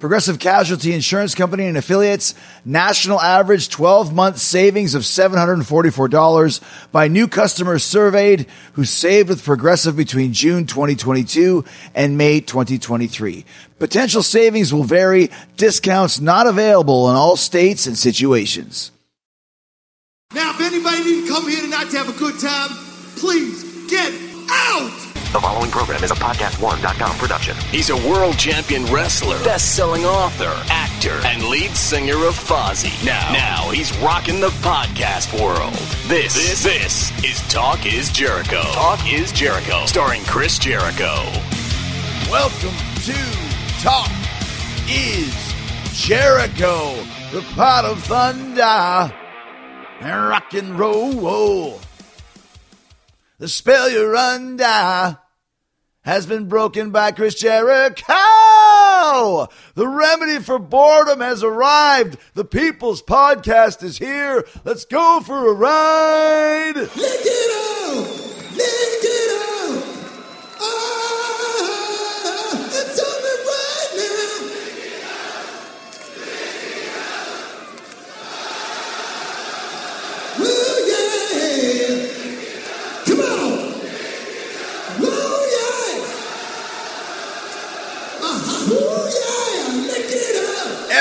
Progressive Casualty Insurance Company and affiliates, national average 12 month savings of $744 by new customers surveyed who saved with Progressive between June 2022 and May 2023. Potential savings will vary, discounts not available in all states and situations. Now, if anybody didn't come here tonight to have a good time, please get out! The following program is a podcast1.com production. He's a world champion wrestler, best-selling author, actor, and lead singer of Fozzy. Now, now he's rocking the podcast world. This, this, this is Talk Is Jericho. Talk Is Jericho, starring Chris Jericho. Welcome to Talk is Jericho, the pot of thunder and rock and roll. The spell you're under has been broken by Chris Jericho. The remedy for boredom has arrived. The People's Podcast is here. Let's go for a ride. Lick it out! Lick it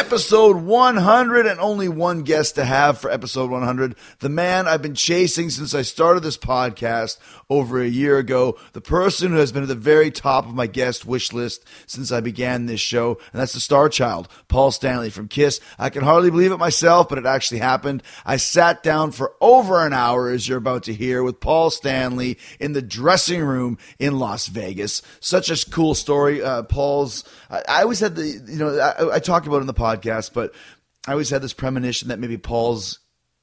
Episode 100 and only one guest to have for episode 100. The man I've been chasing since I started this podcast over a year ago. The person who has been at the very top of my guest wish list since I began this show. And that's the star child, Paul Stanley from Kiss. I can hardly believe it myself, but it actually happened. I sat down for over an hour, as you're about to hear, with Paul Stanley in the dressing room in Las Vegas. Such a cool story. Uh, Paul's, I, I always had the, you know, I, I talked about it in the podcast, but I always had this premonition that maybe Paul's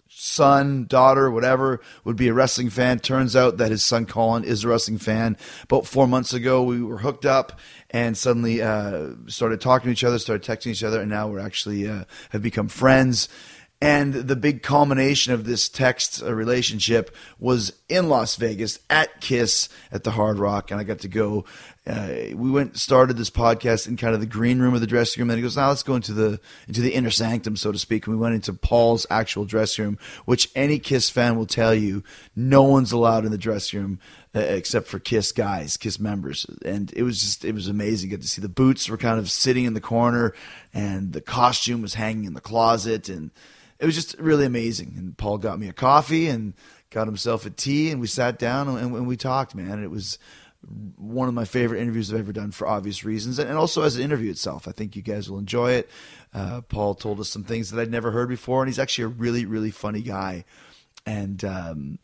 son, daughter, whatever, would be a wrestling fan. Turns out that his son Colin is a wrestling fan. About four months ago, we were hooked up and suddenly uh, started talking to each other, started texting each other, and now we're actually uh, have become friends. And the big culmination of this text uh, relationship was in Las Vegas at Kiss at the Hard Rock, and I got to go. Uh, we went started this podcast in kind of the green room of the dressing room. And he goes, "Now let's go into the into the inner sanctum, so to speak." And we went into Paul's actual dressing room, which any Kiss fan will tell you, no one's allowed in the dressing room uh, except for Kiss guys, Kiss members. And it was just, it was amazing. Get to see the boots were kind of sitting in the corner, and the costume was hanging in the closet, and it was just really amazing. And Paul got me a coffee and got himself a tea, and we sat down and, and we talked. Man, it was one of my favorite interviews I've ever done for obvious reasons, and also as an interview itself. I think you guys will enjoy it. Uh, Paul told us some things that I'd never heard before, and he's actually a really, really funny guy. And um,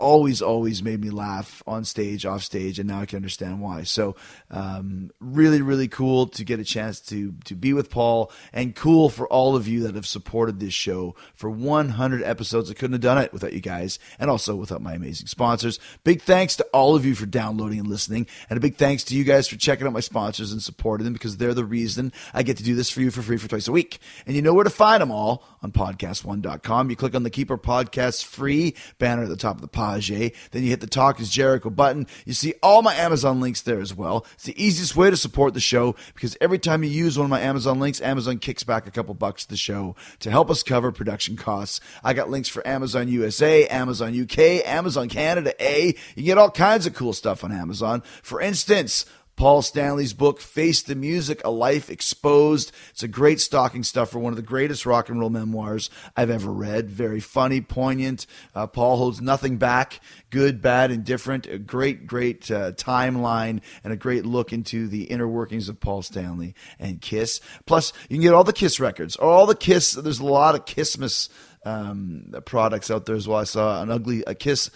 always, always made me laugh on stage, off stage, and now I can understand why. So, um, really, really cool to get a chance to to be with Paul, and cool for all of you that have supported this show for 100 episodes. I couldn't have done it without you guys, and also without my amazing sponsors. Big thanks to all of you for downloading and listening, and a big thanks to you guys for checking out my sponsors and supporting them because they're the reason I get to do this for you for free for twice a week. And you know where to find them all on podcast1.com. You click on the Keeper Podcasts free banner at the top of the page. Eh? Then you hit the Talk is Jericho button. You see all my Amazon links there as well. It's the easiest way to support the show because every time you use one of my Amazon links, Amazon kicks back a couple bucks to the show to help us cover production costs. I got links for Amazon USA, Amazon UK, Amazon Canada A. You can get all kinds of cool stuff on Amazon. For instance, Paul Stanley's book, Face the Music, A Life Exposed. It's a great stocking stuffer, one of the greatest rock and roll memoirs I've ever read. Very funny, poignant. Uh, Paul holds nothing back, good, bad, indifferent. A great, great uh, timeline and a great look into the inner workings of Paul Stanley and Kiss. Plus, you can get all the Kiss records, all the Kiss. There's a lot of Kissmas um, products out there as well. I saw an ugly, a Kiss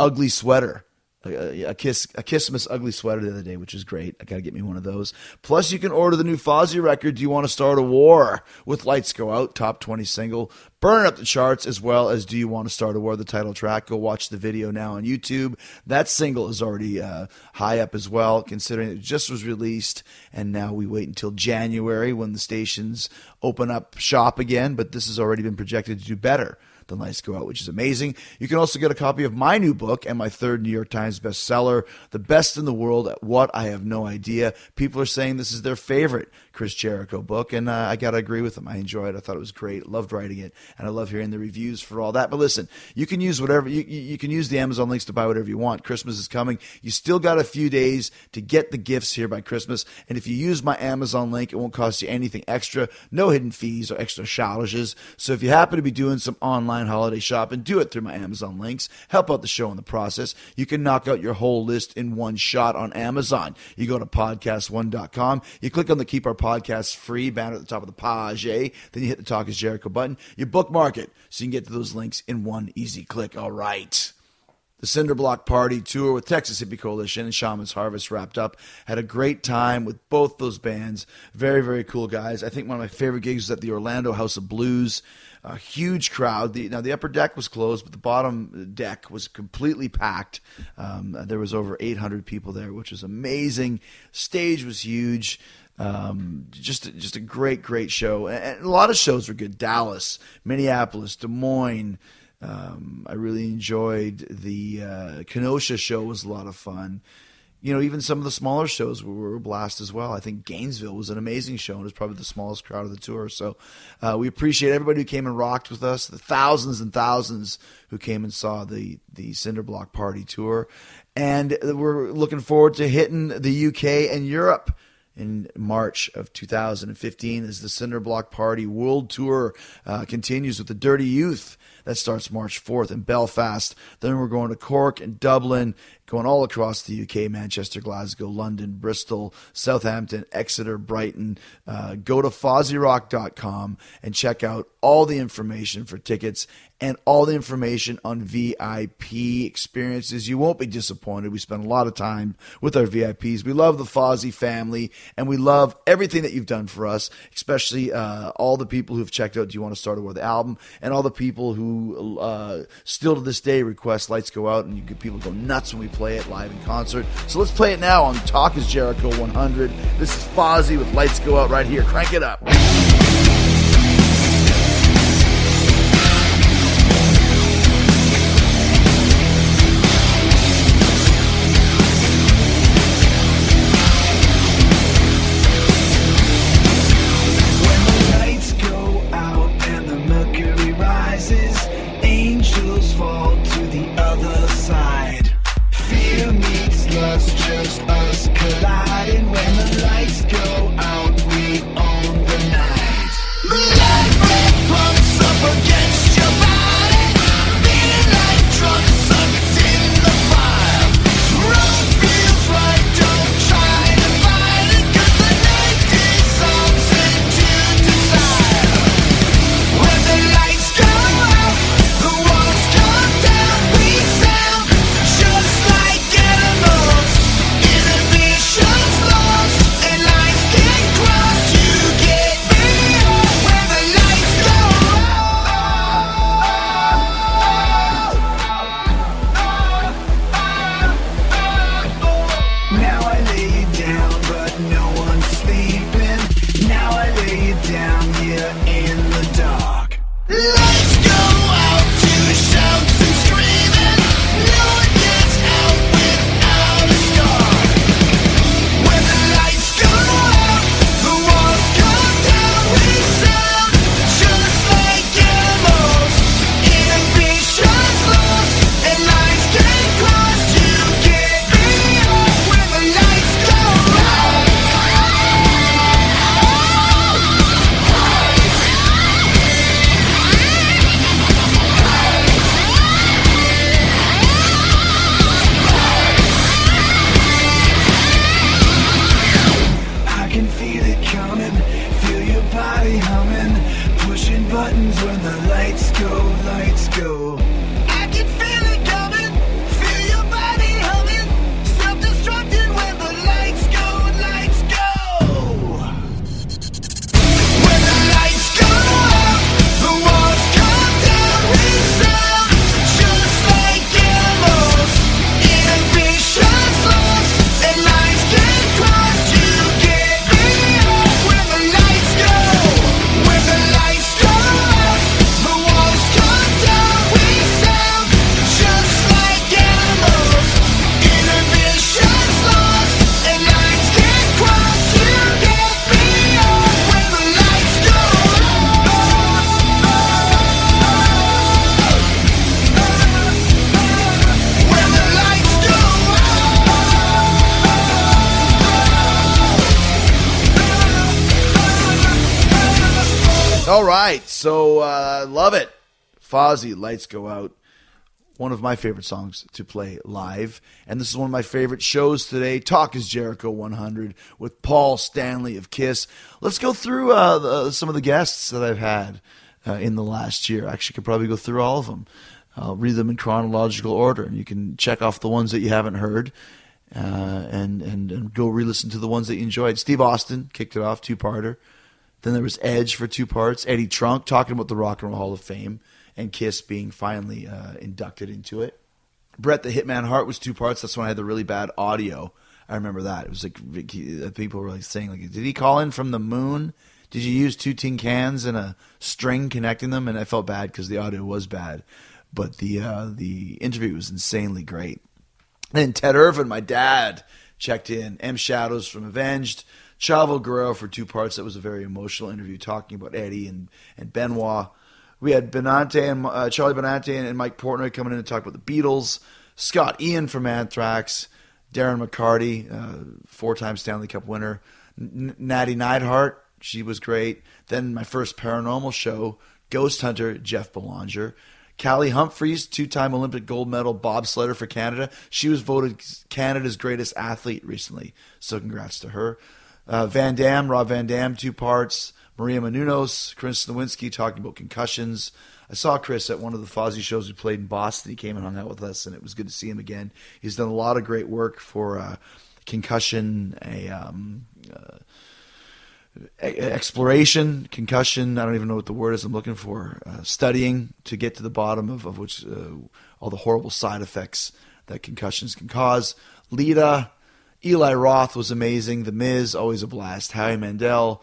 ugly sweater a, a kiss a Kissmas ugly sweater the other day, which is great. I gotta get me one of those. Plus, you can order the new Fozzy record. Do you want to start a war with Lights Go Out? Top twenty single, burn up the charts as well as Do you want to start a war? The title track. Go watch the video now on YouTube. That single is already uh, high up as well, considering it just was released, and now we wait until January when the stations open up shop again. But this has already been projected to do better the lights go out, which is amazing. You can also get a copy of my new book and my third New York Times bestseller, The Best in the World at What I Have No Idea. People are saying this is their favorite Chris Jericho book, and uh, I got to agree with them. I enjoyed it. I thought it was great. Loved writing it, and I love hearing the reviews for all that. But listen, you can use whatever you, you can use the Amazon links to buy whatever you want. Christmas is coming. You still got a few days to get the gifts here by Christmas, and if you use my Amazon link, it won't cost you anything extra. No hidden fees or extra charges. So if you happen to be doing some online holiday shopping, do it through my Amazon links. Help out the show in the process. You can knock out your whole list in one shot on Amazon. You go to podcast1.com. You click on the Keep Our podcast free banner at the top of the page. Then you hit the Talk is Jericho button. You bookmark it so you can get to those links in one easy click. All right. The Cinderblock Party tour with Texas Hippie Coalition and Shaman's Harvest wrapped up. Had a great time with both those bands. Very, very cool guys. I think one of my favorite gigs was at the Orlando House of Blues. A huge crowd. The, now, the upper deck was closed, but the bottom deck was completely packed. Um, there was over 800 people there, which was amazing. Stage was huge. Um, just just a great great show, and a lot of shows were good. Dallas, Minneapolis, Des Moines. Um, I really enjoyed the uh, Kenosha show was a lot of fun. You know, even some of the smaller shows were, a blast as well. I think Gainesville was an amazing show and it was probably the smallest crowd of the tour. So uh, we appreciate everybody who came and rocked with us, the thousands and thousands who came and saw the the Cinderblock Party tour, and we're looking forward to hitting the UK and Europe in March of 2015 as the Cinderblock Party World Tour uh, continues with the Dirty Youth. That starts March 4th in Belfast. Then we're going to Cork and Dublin, going all across the UK Manchester, Glasgow, London, Bristol, Southampton, Exeter, Brighton. Uh, go to FozzyRock.com and check out all the information for tickets and all the information on VIP experiences. You won't be disappointed. We spend a lot of time with our VIPs. We love the Fozzy family and we love everything that you've done for us, especially uh, all the people who've checked out Do You Want to Start War the album and all the people who uh, still to this day request Lights Go Out and you get people go nuts when we play it live in concert. So let's play it now on Talk is Jericho 100. This is Fozzy with Lights Go Out right here. Crank it up. Fozzy, Lights Go Out. One of my favorite songs to play live. And this is one of my favorite shows today. Talk is Jericho 100 with Paul Stanley of Kiss. Let's go through uh, the, some of the guests that I've had uh, in the last year. I actually, could probably go through all of them. I'll read them in chronological order, and you can check off the ones that you haven't heard. Uh, and, and and go re-listen to the ones that you enjoyed. Steve Austin kicked it off, two-parter. Then there was Edge for two parts. Eddie Trunk talking about the Rock and Roll Hall of Fame and Kiss being finally uh, inducted into it. Brett the Hitman Hart was two parts. That's when I had the really bad audio. I remember that. It was like people were like saying, like, did he call in from the moon? Did you use two tin cans and a string connecting them? And I felt bad because the audio was bad, but the uh, the interview was insanely great. And Ted Irvine, my dad, checked in. M Shadows from Avenged. Chavo Guerrero for two parts. That was a very emotional interview talking about Eddie and, and Benoit. We had Benante and uh, Charlie Benante and, Mike Portnoy coming in to talk about the Beatles. Scott Ian from Anthrax. Darren McCarty, uh, four-time Stanley Cup winner. N- Natty Neidhart, she was great. Then my first paranormal show, Ghost Hunter, Jeff Belanger. Kaillie Humphries, two-time Olympic gold medal bobsledder for Canada. She was voted Canada's greatest athlete recently, so congrats to her. Uh, Van Dam, Rob Van Dam, two parts. Maria Menounos, Chris Nowinski talking about concussions. I saw Chris at one of the Fozzy shows we played in Boston. He came and hung out with us, and it was good to see him again. He's done a lot of great work for uh, concussion, a um, uh, exploration, concussion. I don't even know what the word is I'm looking for. Uh, studying to get to the bottom of, of which uh, all the horrible side effects that concussions can cause. Lita, Eli Roth was amazing. The Miz, always a blast. Howie Mandel,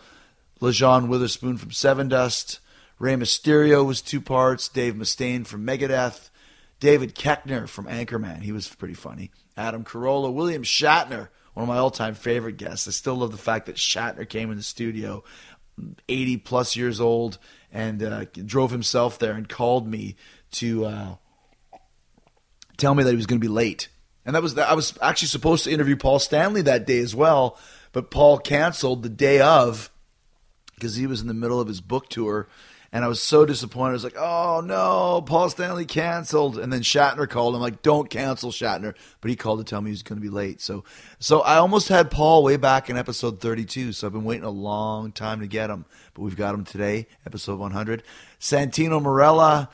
Lajon Witherspoon from Sevendust. Rey Mysterio was two parts. Dave Mustaine from Megadeth. David Koechner from Anchorman. He was pretty funny. Adam Carolla. William Shatner, one of my all time favorite guests. I still love the fact that Shatner came in the studio, 80 plus years old, and uh, drove himself there and called me to uh, tell me that he was going to be late. And that was I was actually supposed to interview Paul Stanley that day as well, but Paul canceled the day of because he was in the middle of his book tour. And I was so disappointed. I was like, oh no, Paul Stanley canceled. And then Shatner called. I'm like, don't cancel Shatner. But he called to tell me he was going to be late. So, so I almost had Paul way back in episode 32. So I've been waiting a long time to get him. But we've got him today, episode 100. Santino Marella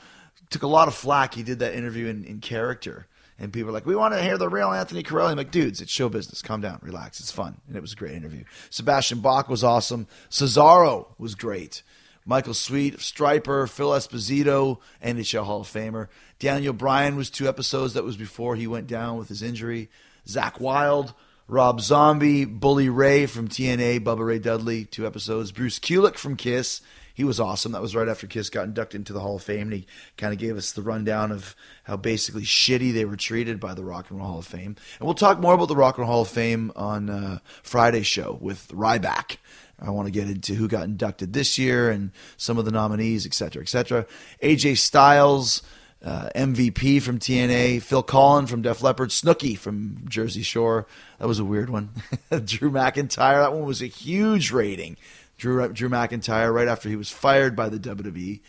took a lot of flack. He did that interview in, in character. And people are like, we want to hear the real Anthony Carelli. I'm like, dudes, it's show business. Calm down, relax. It's fun. And it was a great interview. Sebastian Bach was awesome. Cesaro was great. Michael Sweet, Stryper, Phil Esposito, NHL Hall of Famer. Daniel Bryan was two episodes. That was before he went down with his injury. Zakk Wylde, Rob Zombie, Bully Ray from TNA, Bubba Ray Dudley, two episodes. Bruce Kulick from Kiss. He was awesome. That was right after Kiss got inducted into the Hall of Fame, and he kind of gave us the rundown of how basically shitty they were treated by the Rock and Roll Hall of Fame. And we'll talk more about the Rock and Roll Hall of Fame on uh, Friday's show with Ryback. I want to get into who got inducted this year and some of the nominees, et cetera, et cetera. AJ Styles, uh, MVP from TNA, Phil Collen from Def Leppard, Snooki from Jersey Shore. That was a weird one. Drew McIntyre, that one was a huge rating. Drew, Drew McIntyre right after he was fired by the WWE.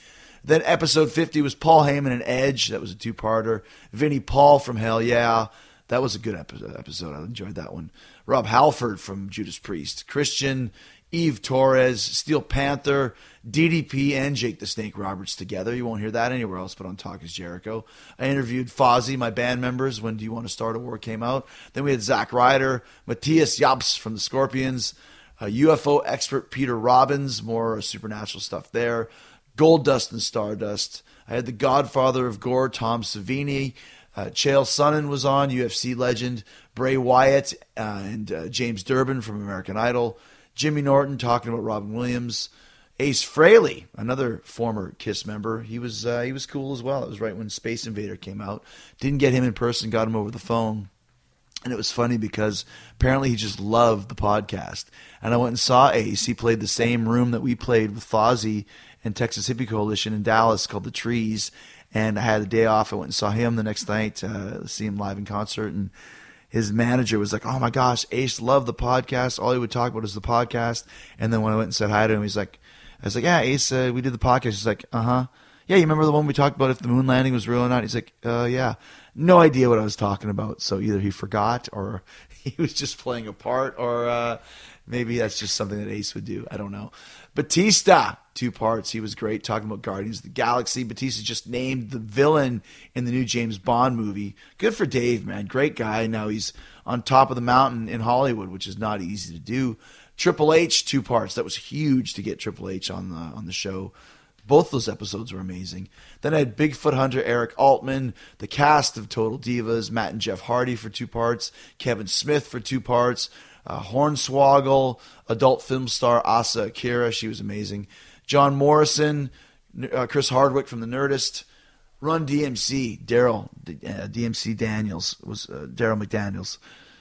Then episode 50 was Paul Heyman and Edge. That was a two parter. Vinnie Paul from Hell Yeah. That was a good episode. I enjoyed that one. Rob Halford from Judas Priest. Christian, Eve Torres, Steel Panther, DDP, and Jake the Snake Roberts together. You won't hear that anywhere else but on Talk is Jericho. I interviewed Fozzy, my band members, when Do You Want to Start a War came out. Then we had Zack Ryder, Matthias Jabs from the Scorpions, uh, UFO expert Peter Robbins, more supernatural stuff there. Goldust and Stardust. I had the Godfather of Gore, Tom Savini. Uh, Chael Sonnen was on, UFC legend. Bray Wyatt uh, and uh, James Durbin from American Idol. Jimmy Norton talking about Robin Williams. Ace Frehley, another former Kiss member, he was uh, he was cool as well. It was right when Space Invader came out. Didn't get him in person, got him over the phone. And it was funny because apparently he just loved the podcast. And I went and saw Ace. He played the same room that we played with Fozzy and Texas Hippie Coalition in Dallas called The Trees. And I had a day off. I went and saw him the next night, uh, see him live in concert. And his manager was like, "Oh my gosh, Ace loved the podcast. All he would talk about is the podcast." And then when I went and said hi to him, he's like, I was like, yeah, Ace, uh, we did the podcast. He's like, uh huh. Yeah, you remember the one we talked about if the moon landing was real or not? He's like, uh, yeah. No idea what I was talking about. So either he forgot or he was just playing a part or uh, maybe that's just something that Ace would do. I don't know. Batista, two parts. He was great talking about Guardians of the Galaxy. Batista just named the villain in the new James Bond movie. Good for Dave, man. Great guy. Now he's on top of the mountain in Hollywood, which is not easy to do. Triple H, two parts. That was huge to get Triple H on the on the show. Both those episodes were amazing. Then I had Bigfoot Hunter Eric Altman, the cast of Total Divas, Matt and Jeff Hardy for two parts, Kevin Smith for two parts, uh, Hornswoggle, adult film star Asa Akira, she was amazing. John Morrison, uh, Chris Hardwick from The Nerdist, Run DMC, Daryl uh, DMC Daniels was uh, Daryl McDaniels.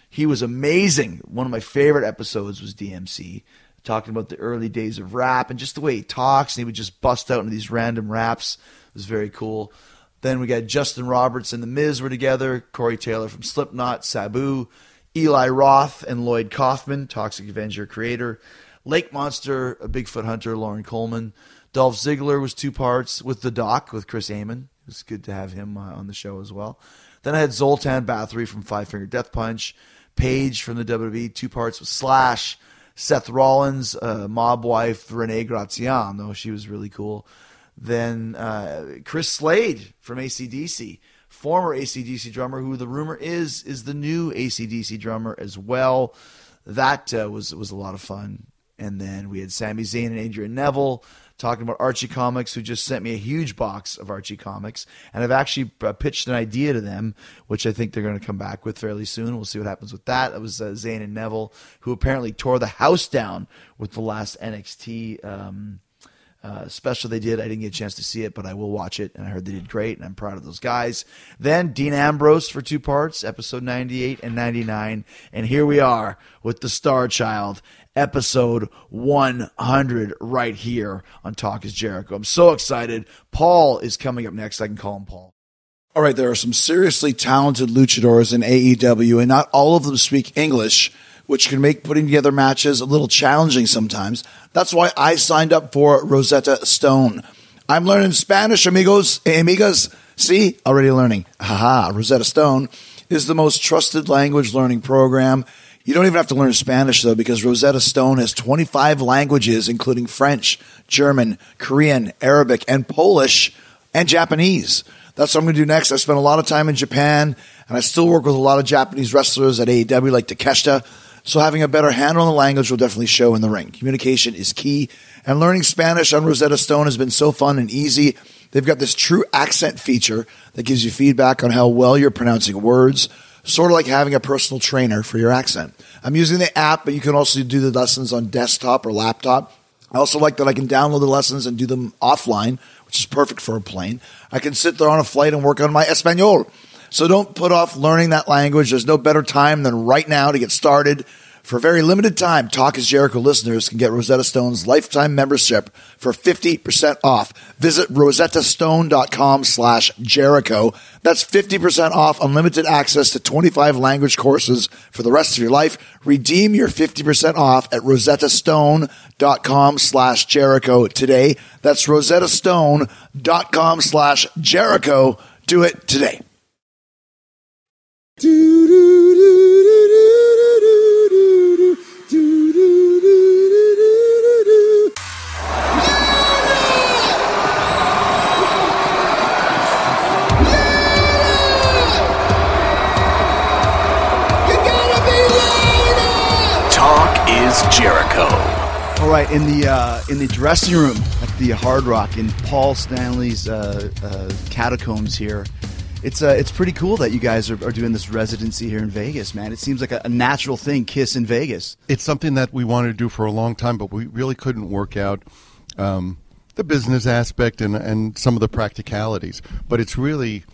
He was amazing. One of my favorite episodes was DMC, talking about the early days of rap and just the way he talks. And he would just bust out into these random raps. It was very cool. Then we got Justin Roberts and The Miz were together. Corey Taylor from Slipknot, Sabu, Eli Roth and Lloyd Kaufman, Toxic Avenger creator. Lake Monster, a Bigfoot hunter, Loren Coleman. Dolph Ziggler was two parts with the Doc with Chris Amon. It was good to have him uh, on the show as well. Then I had Zoltan Bathory from Five Finger Death Punch, Paige from the WWE, two parts with Slash, Seth Rollins, uh, mob wife Renee Graziano. She was really cool. Then uh, Chris Slade from ACDC, former ACDC drummer, who the rumor is is the new ACDC drummer as well. That uh, was was a lot of fun. And then we had Sami Zayn and Adrian Neville talking about Archie Comics, who just sent me a huge box of Archie Comics. And I've actually uh, pitched an idea to them, which I think they're going to come back with fairly soon. We'll see what happens with that. That was uh, and Neville, who apparently tore the house down with the last NXT. Um, uh, special they did. I didn't get a chance to see it, but I will watch it, and I heard they did great, and I'm proud of those guys. Then Dean Ambrose for two parts, episode 98 and 99, and here we are with the Star Child, episode 100, right here on Talk Is Jericho. I'm so excited. Paul is coming up next. I can call him Paul. All right, there are some seriously talented luchadors in AEW, and not all of them speak English which can make putting together matches a little challenging sometimes. That's why I signed up for Rosetta Stone. I'm learning Spanish, amigos, amigas. See, already learning. Haha, Rosetta Stone is the most trusted language learning program. You don't even have to learn Spanish though, because Rosetta Stone has 25 languages, including French, German, Korean, Arabic, and Polish, and Japanese. That's what I'm going to do next. I spent a lot of time in Japan, and I still work with a lot of Japanese wrestlers at AEW, like Takeshita. So having a better handle on the language will definitely show in the ring. Communication is key, and learning Spanish on Rosetta Stone has been so fun and easy. They've got this true accent feature that gives you feedback on how well you're pronouncing words, sort of like having a personal trainer for your accent. I'm using the app, but you can also do the lessons on desktop or laptop. I also like that I can download the lessons and do them offline, which is perfect for a plane. I can sit there on a flight and work on my Espanol. So don't put off learning that language. There's no better time than right now to get started. For a very limited time, Talk is Jericho listeners can get Rosetta Stone's lifetime membership for 50% off. Visit rosettastone.com slash Jericho. That's 50% off unlimited access to 25 language courses for the rest of your life. Redeem your 50% off at rosettastone.com slash Jericho today. That's rosettastone.com slash Jericho. Do it today. Talk is Jericho. All right, in the uh, in the dressing room at the Hard Rock in Paul Stanley's uh, uh, catacombs here, it's uh, it's pretty cool that you guys are, are doing this residency here in Vegas, man. It seems like a, a natural thing, Kiss in Vegas. it's something that we wanted to do for a long time, but we really couldn't work out um, the business aspect and and some of the practicalities. But it's really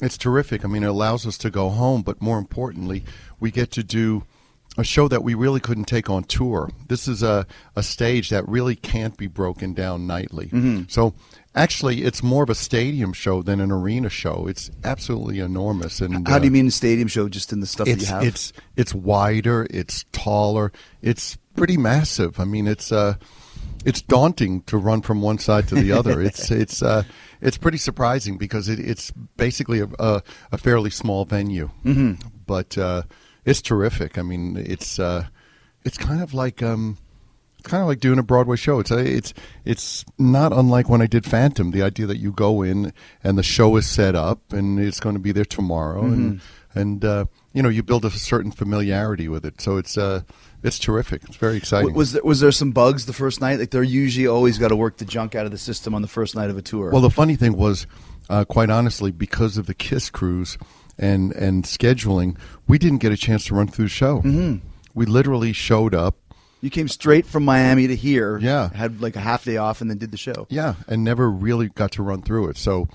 it's terrific. I mean, it allows us to go home, but more importantly, we get to do a show that we really couldn't take on tour. This is a, a stage that really can't be broken down nightly. So actually, it's more of a stadium show than an arena show. It's absolutely enormous. And How do you uh, mean stadium show? Just in the stuff that it's you have? it's it's wider, it's taller, it's pretty massive. I mean, it's uh, it's daunting to run from one side to the other. it's it's uh, it's pretty surprising because it, it's basically a, a, a fairly small venue, mm-hmm. but uh, it's terrific. I mean, it's uh, it's kind of like um, kind of like doing a Broadway show. It's a, it's it's not unlike when I did Phantom. The idea that you go in and the show is set up and it's going to be there tomorrow, and and uh, you know you build a certain familiarity with it. So it's uh, it's terrific. It's very exciting. Was there, was there some bugs the first night? Like they're usually always got to work the junk out of the system on the first night of a tour. Well, the funny thing was, uh, quite honestly, because of the Kiss cruise and and scheduling, we didn't get a chance to run through the show. Mm-hmm. We literally showed up, you came straight from Miami to here. Yeah. had like a half day off and then did the show. yeah, and never really got to run through it. So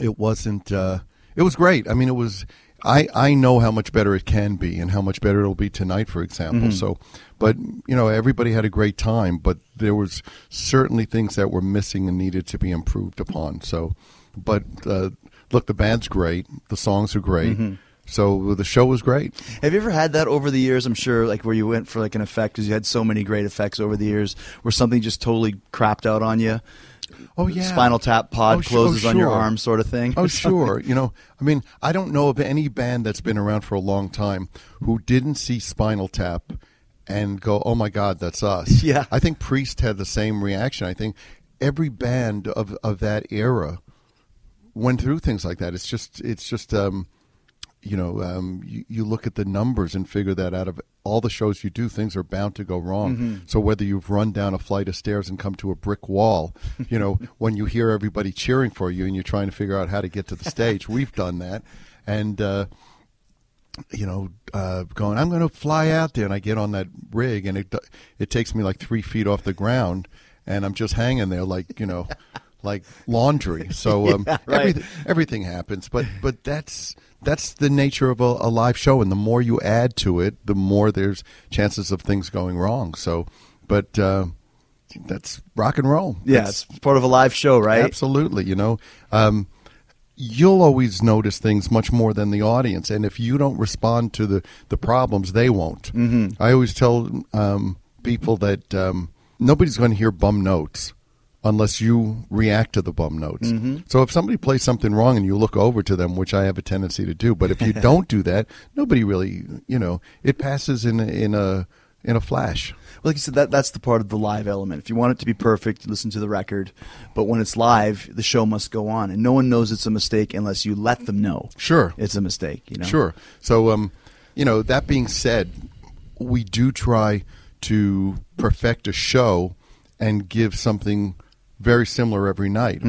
it wasn't. Uh, it was great. I mean, it was. I, I know how much better it can be and how much better it'll be tonight, for example. So, but you know, everybody had a great time, but there was certainly things that were missing and needed to be improved upon. So, but uh, look, the band's great, the songs are great, so the show was great. Have you ever had that over the years? I'm sure, like where you went for like an effect because you had so many great effects over the years, where something just totally crapped out on you. Oh yeah, Spinal Tap pod Oh, oh, closes on your arm, sort of thing. Oh, sure. You know, I mean, I don't know of any band that's been around for a long time who didn't see Spinal Tap and go, "Oh my God, that's us." Yeah. I think Priest had the same reaction. I think every band of of that era went through things like that. It's just, it's just, um, you know, um, you, you look at the numbers and figure that out of all the shows you do, things are bound to go wrong. Mm-hmm. So whether you've run down a flight of stairs and come to a brick wall, you know, when you hear everybody cheering for you and you're trying to figure out how to get to the stage, we've done that. And, uh, you know, uh, going, I'm going to fly out there, and I get on that rig, and it it takes me like three feet off the ground, and I'm just hanging there like you know, like laundry. So um, Yeah, right. everything everything happens, but but that's that's the nature of a, a live show, and the more you add to it, the more there's chances of things going wrong. So, but uh, that's rock and roll. yeah, That's- it's part of a live show, right? Absolutely. You know, um, you'll always notice things much more than the audience, and if you don't respond to the the problems, they won't. Mm-hmm. I always tell um, people that um, nobody's going to hear bum notes unless you react to the bum notes. So if somebody plays something wrong and you look over to them, which I have a tendency to do, but if you don't do that, nobody really, you know, it passes in a, in a in a flash. Well, like you said, that that's the part of the live element. If you want it to be perfect, listen to the record. But when it's live, the show must go on, and no one knows it's a mistake unless you let them know. Sure. it's a mistake. You know. Sure. So, um, you know, that being said, we do try to perfect a show and give something very similar every night.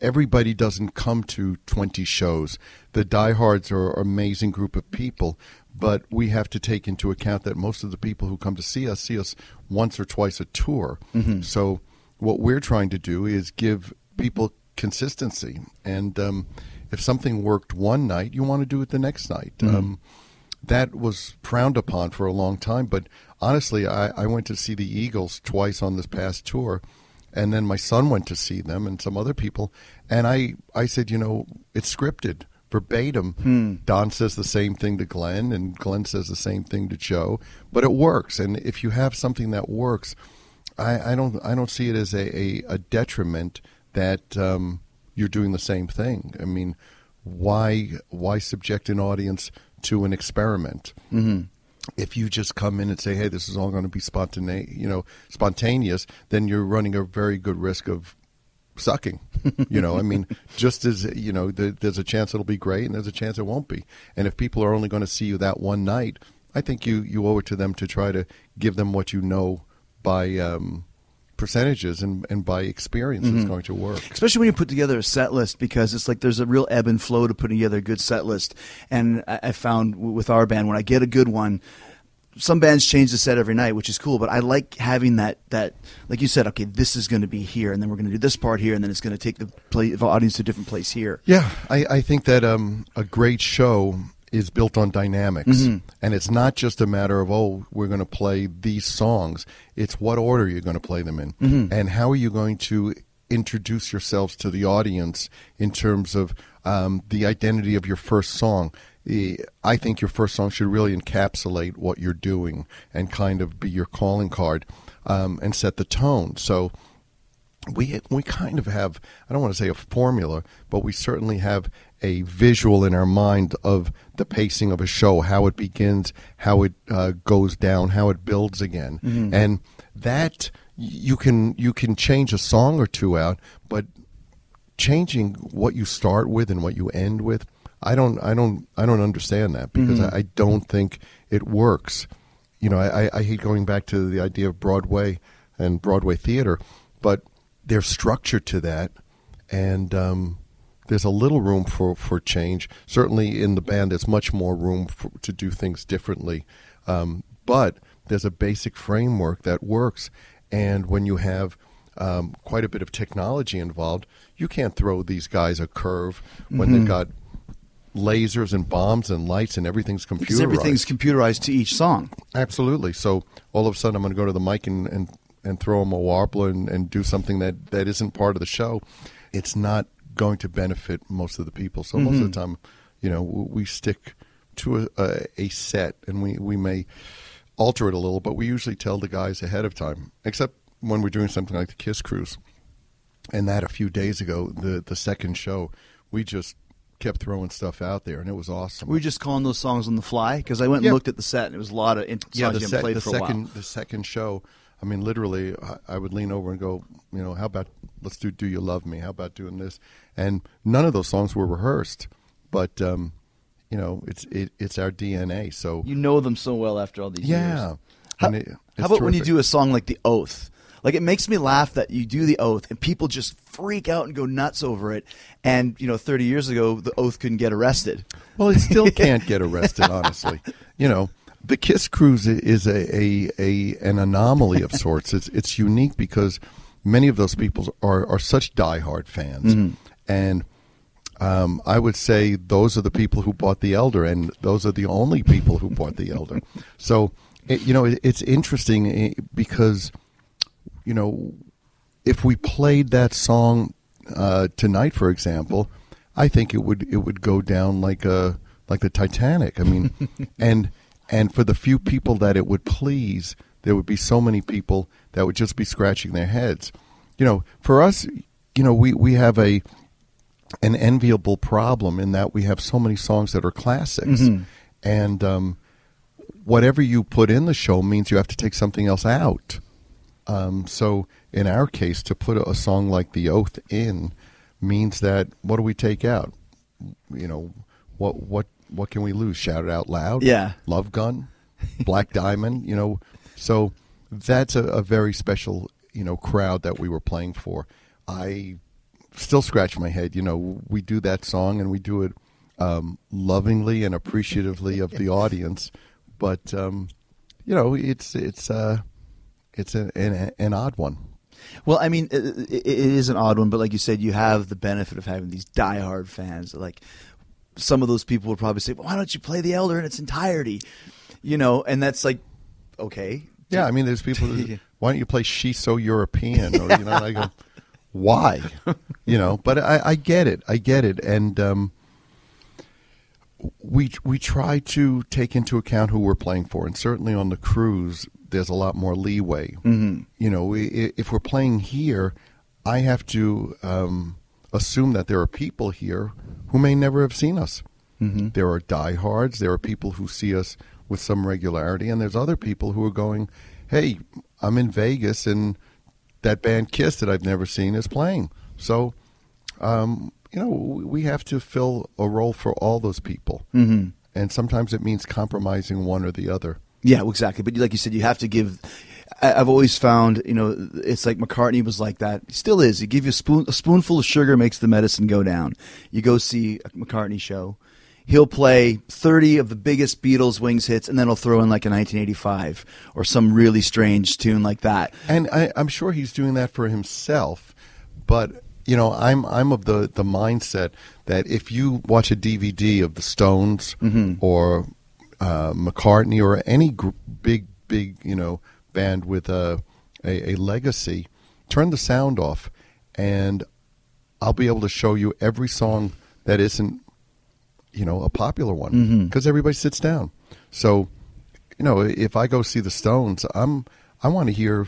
Everybody doesn't come to 20 shows. The diehards are an amazing group of people, but we have to take into account that most of the people who come to see us see us once or twice a tour. So, what we're trying to do is give people consistency. And um, if something worked one night, you want to do it the next night. Um, that was frowned upon for a long time. But honestly, I, I went to see the Eagles twice on this past tour, and then my son went to see them and some other people, and I I said, you know, it's scripted verbatim. Don says the same thing to Glenn, and Glenn says the same thing to Joe, but it works. And if you have something that works, I, I don't I don't see it as a, a, a detriment that um, you're doing the same thing. I mean, why why subject an audience to an experiment? Mm-hmm. If you just come in and say, "Hey, this is all going to be spontaneous," you know, spontaneous, then you're running a very good risk of sucking. you know, I mean, just as you know, the, there's a chance it'll be great, and there's a chance it won't be. And if people are only going to see you that one night, I think you you owe it to them to try to give them what you know by um, percentages and, and by experience is going to work. especially when you put together a set list because it's like there's a real ebb and flow to putting together a good set list. And i, I found with our band when i get a good one some bands change the set every night which is cool but i like having that that like you said okay this is going to be here and then we're going to do this part here and then it's going to take the, play, the audience to a different place here. Yeah, I, I think that um, a great show is built on dynamics, and it's not just a matter of oh, we're going to play these songs. It's what order you're going to play them in, and how are you going to introduce yourselves to the audience in terms of um, the identity of your first song. I think your first song should really encapsulate what you're doing and kind of be your calling card um, and set the tone. So we we kind of have I don't want to say a formula, but we certainly have a visual in our mind of the pacing of a show, how it begins, how it uh, goes down, how it builds again, and that you can you can change a song or two out, but changing what you start with and what you end with, I don't I don't I don't understand that because I, I don't think it works. You know, I, I- I hate going back to the idea of Broadway and Broadway theater, but there's structure to that, and um, there's a little room for, for change. Certainly in the band, there's much more room for, to do things differently, um, but there's a basic framework that works. And when you have um, quite a bit of technology involved, you can't throw these guys a curve when they've got lasers and bombs and lights and everything's computerized. Because everything's computerized to each song. Absolutely. So all of a sudden, I'm going to go to the mic and, and, and throw them a warbler and, and do something that, that isn't part of the show. It's not going to benefit most of the people. So most of the mm-hmm. time, you know, we stick to a, a, a set and we, we may alter it a little, but we usually tell the guys ahead of time, except when we're doing something like the Kiss Cruise. And that a few days ago, the, the second show, we just kept throwing stuff out there, and it was awesome. Were you just calling those songs on the fly? Because I went and Yeah. looked at the set, and it was a lot of in- songs yeah, you the, sec- played the for second a while. the second show. I mean, literally, I, I would lean over and go, you know, how about let's do "Do You Love Me"? How about doing this? And none of those songs were rehearsed, but um, you know, it's it, it's our DNA. So You know them so well after all these yeah, years. How, it- how about when you do a song like The Oath? Like it makes me laugh that you do The Oath and people just freak out and go nuts over it. And you know, 30 years ago, The Oath couldn't get arrested. Well, it still can't get arrested, honestly. You know, the Kiss Cruise is a, a, a an anomaly of sorts. It's it's unique because many of those people are are such diehard fans, and um, I would say those are the people who bought the Elder, and those are the only people who bought the Elder. So, it, you know, it, it's interesting eh, because you know, if we played that song uh, tonight, for example, I think it would it would go down like a like the Titanic. I mean, and and for the few people that it would please, there would be so many people that would just be scratching their heads. You know, for us, you know, we we have a an enviable problem in that we have so many songs that are classics, and um, whatever you put in the show means you have to take something else out. Um, so in our case, to put a, a song like "The Oath" in means that what do we take out? You know, what what what can we lose? Shout it out loud. Yeah. Love Gun, Black Diamond. You know, so that's a, a very special you know crowd that we were playing for. I still scratch my head. You know, we do that song and we do it um, lovingly and appreciatively of the audience, but um, you know, it's it's uh, it's an, an an odd one. Well, I mean, it, it is an odd one, but like you said, you have the benefit of having these diehard fans. Like some of those people would probably say, well, "Why don't you play the Elder in its entirety?" You know, and that's like, okay, Yeah, I mean, there's people. That, why don't you play "She's So European"? Or you know, I go, why? You know, but I, I get it. I get it, and um, we we try to take into account who we're playing for, and certainly on the cruise, there's a lot more leeway. Mm-hmm. You know, we, if we're playing here, I have to um, assume that there are people here who may never have seen us. Mm-hmm. There are diehards. There are people who see us with some regularity, and there's other people who are going, "Hey, I'm in Vegas, and that band Kiss that I've never seen is playing." So, um, you know, we have to fill a role for all those people, mm-hmm. and sometimes it means compromising one or the other. Yeah, well, exactly. But like you said, you have to give. I've always found, you know, it's like McCartney was like that. He still is. You give you a spoon, a spoonful of sugar makes the medicine go down. You go see a McCartney show. He'll play 30 of the biggest Beatles Wings hits, and then he'll throw in like a 1985 or some really strange tune like that. And I, I'm sure he's doing that for himself, but you know, I'm I'm of the the mindset that if you watch a DVD of the Stones or uh, McCartney or any gr- big big you know band with a, a a legacy, turn the sound off, and I'll be able to show you every song that isn't you know, a popular one because everybody sits down. So, you know, if I go see the Stones, I'm I want to hear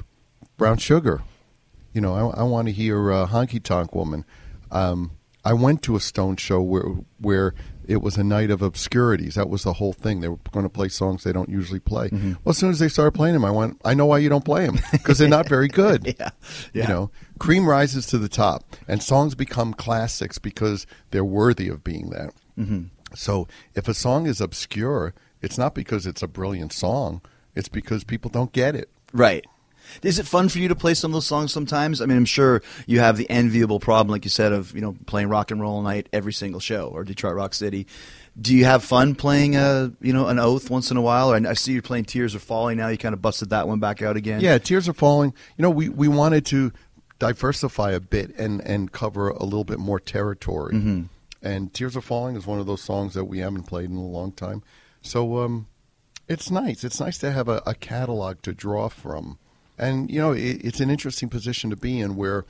Brown Sugar. You know, I, I want to hear uh, Honky Tonk Woman. Um, I went to a Stone show where where it was a night of obscurities. That was the whole thing. They were going to play songs they don't usually play. Well, as soon as they started playing them, I went, I know why you don't play them because they're not very good. Yeah. You know, cream rises to the top, and songs become classics because they're worthy of being that. Mm-hmm. So, if a song is obscure, it's not because it's a brilliant song; it's because people don't get it. Right. Is it fun for you to play some of those songs sometimes? I mean, I'm sure you have the enviable problem, like you said, of you know playing rock and roll all night every single show or Detroit Rock City. Do you have fun playing a you know an oath once in a while? Or I see you're playing Tears Are Falling now. You kind of busted that one back out again. Yeah, Tears Are Falling. You know, we, we wanted to diversify a bit and, and cover a little bit more territory. Mm-hmm. And Tears Are Falling is one of those songs that we haven't played in a long time. So um, it's nice. It's nice to have a, a catalog to draw from. And, you know, it, it's an interesting position to be in where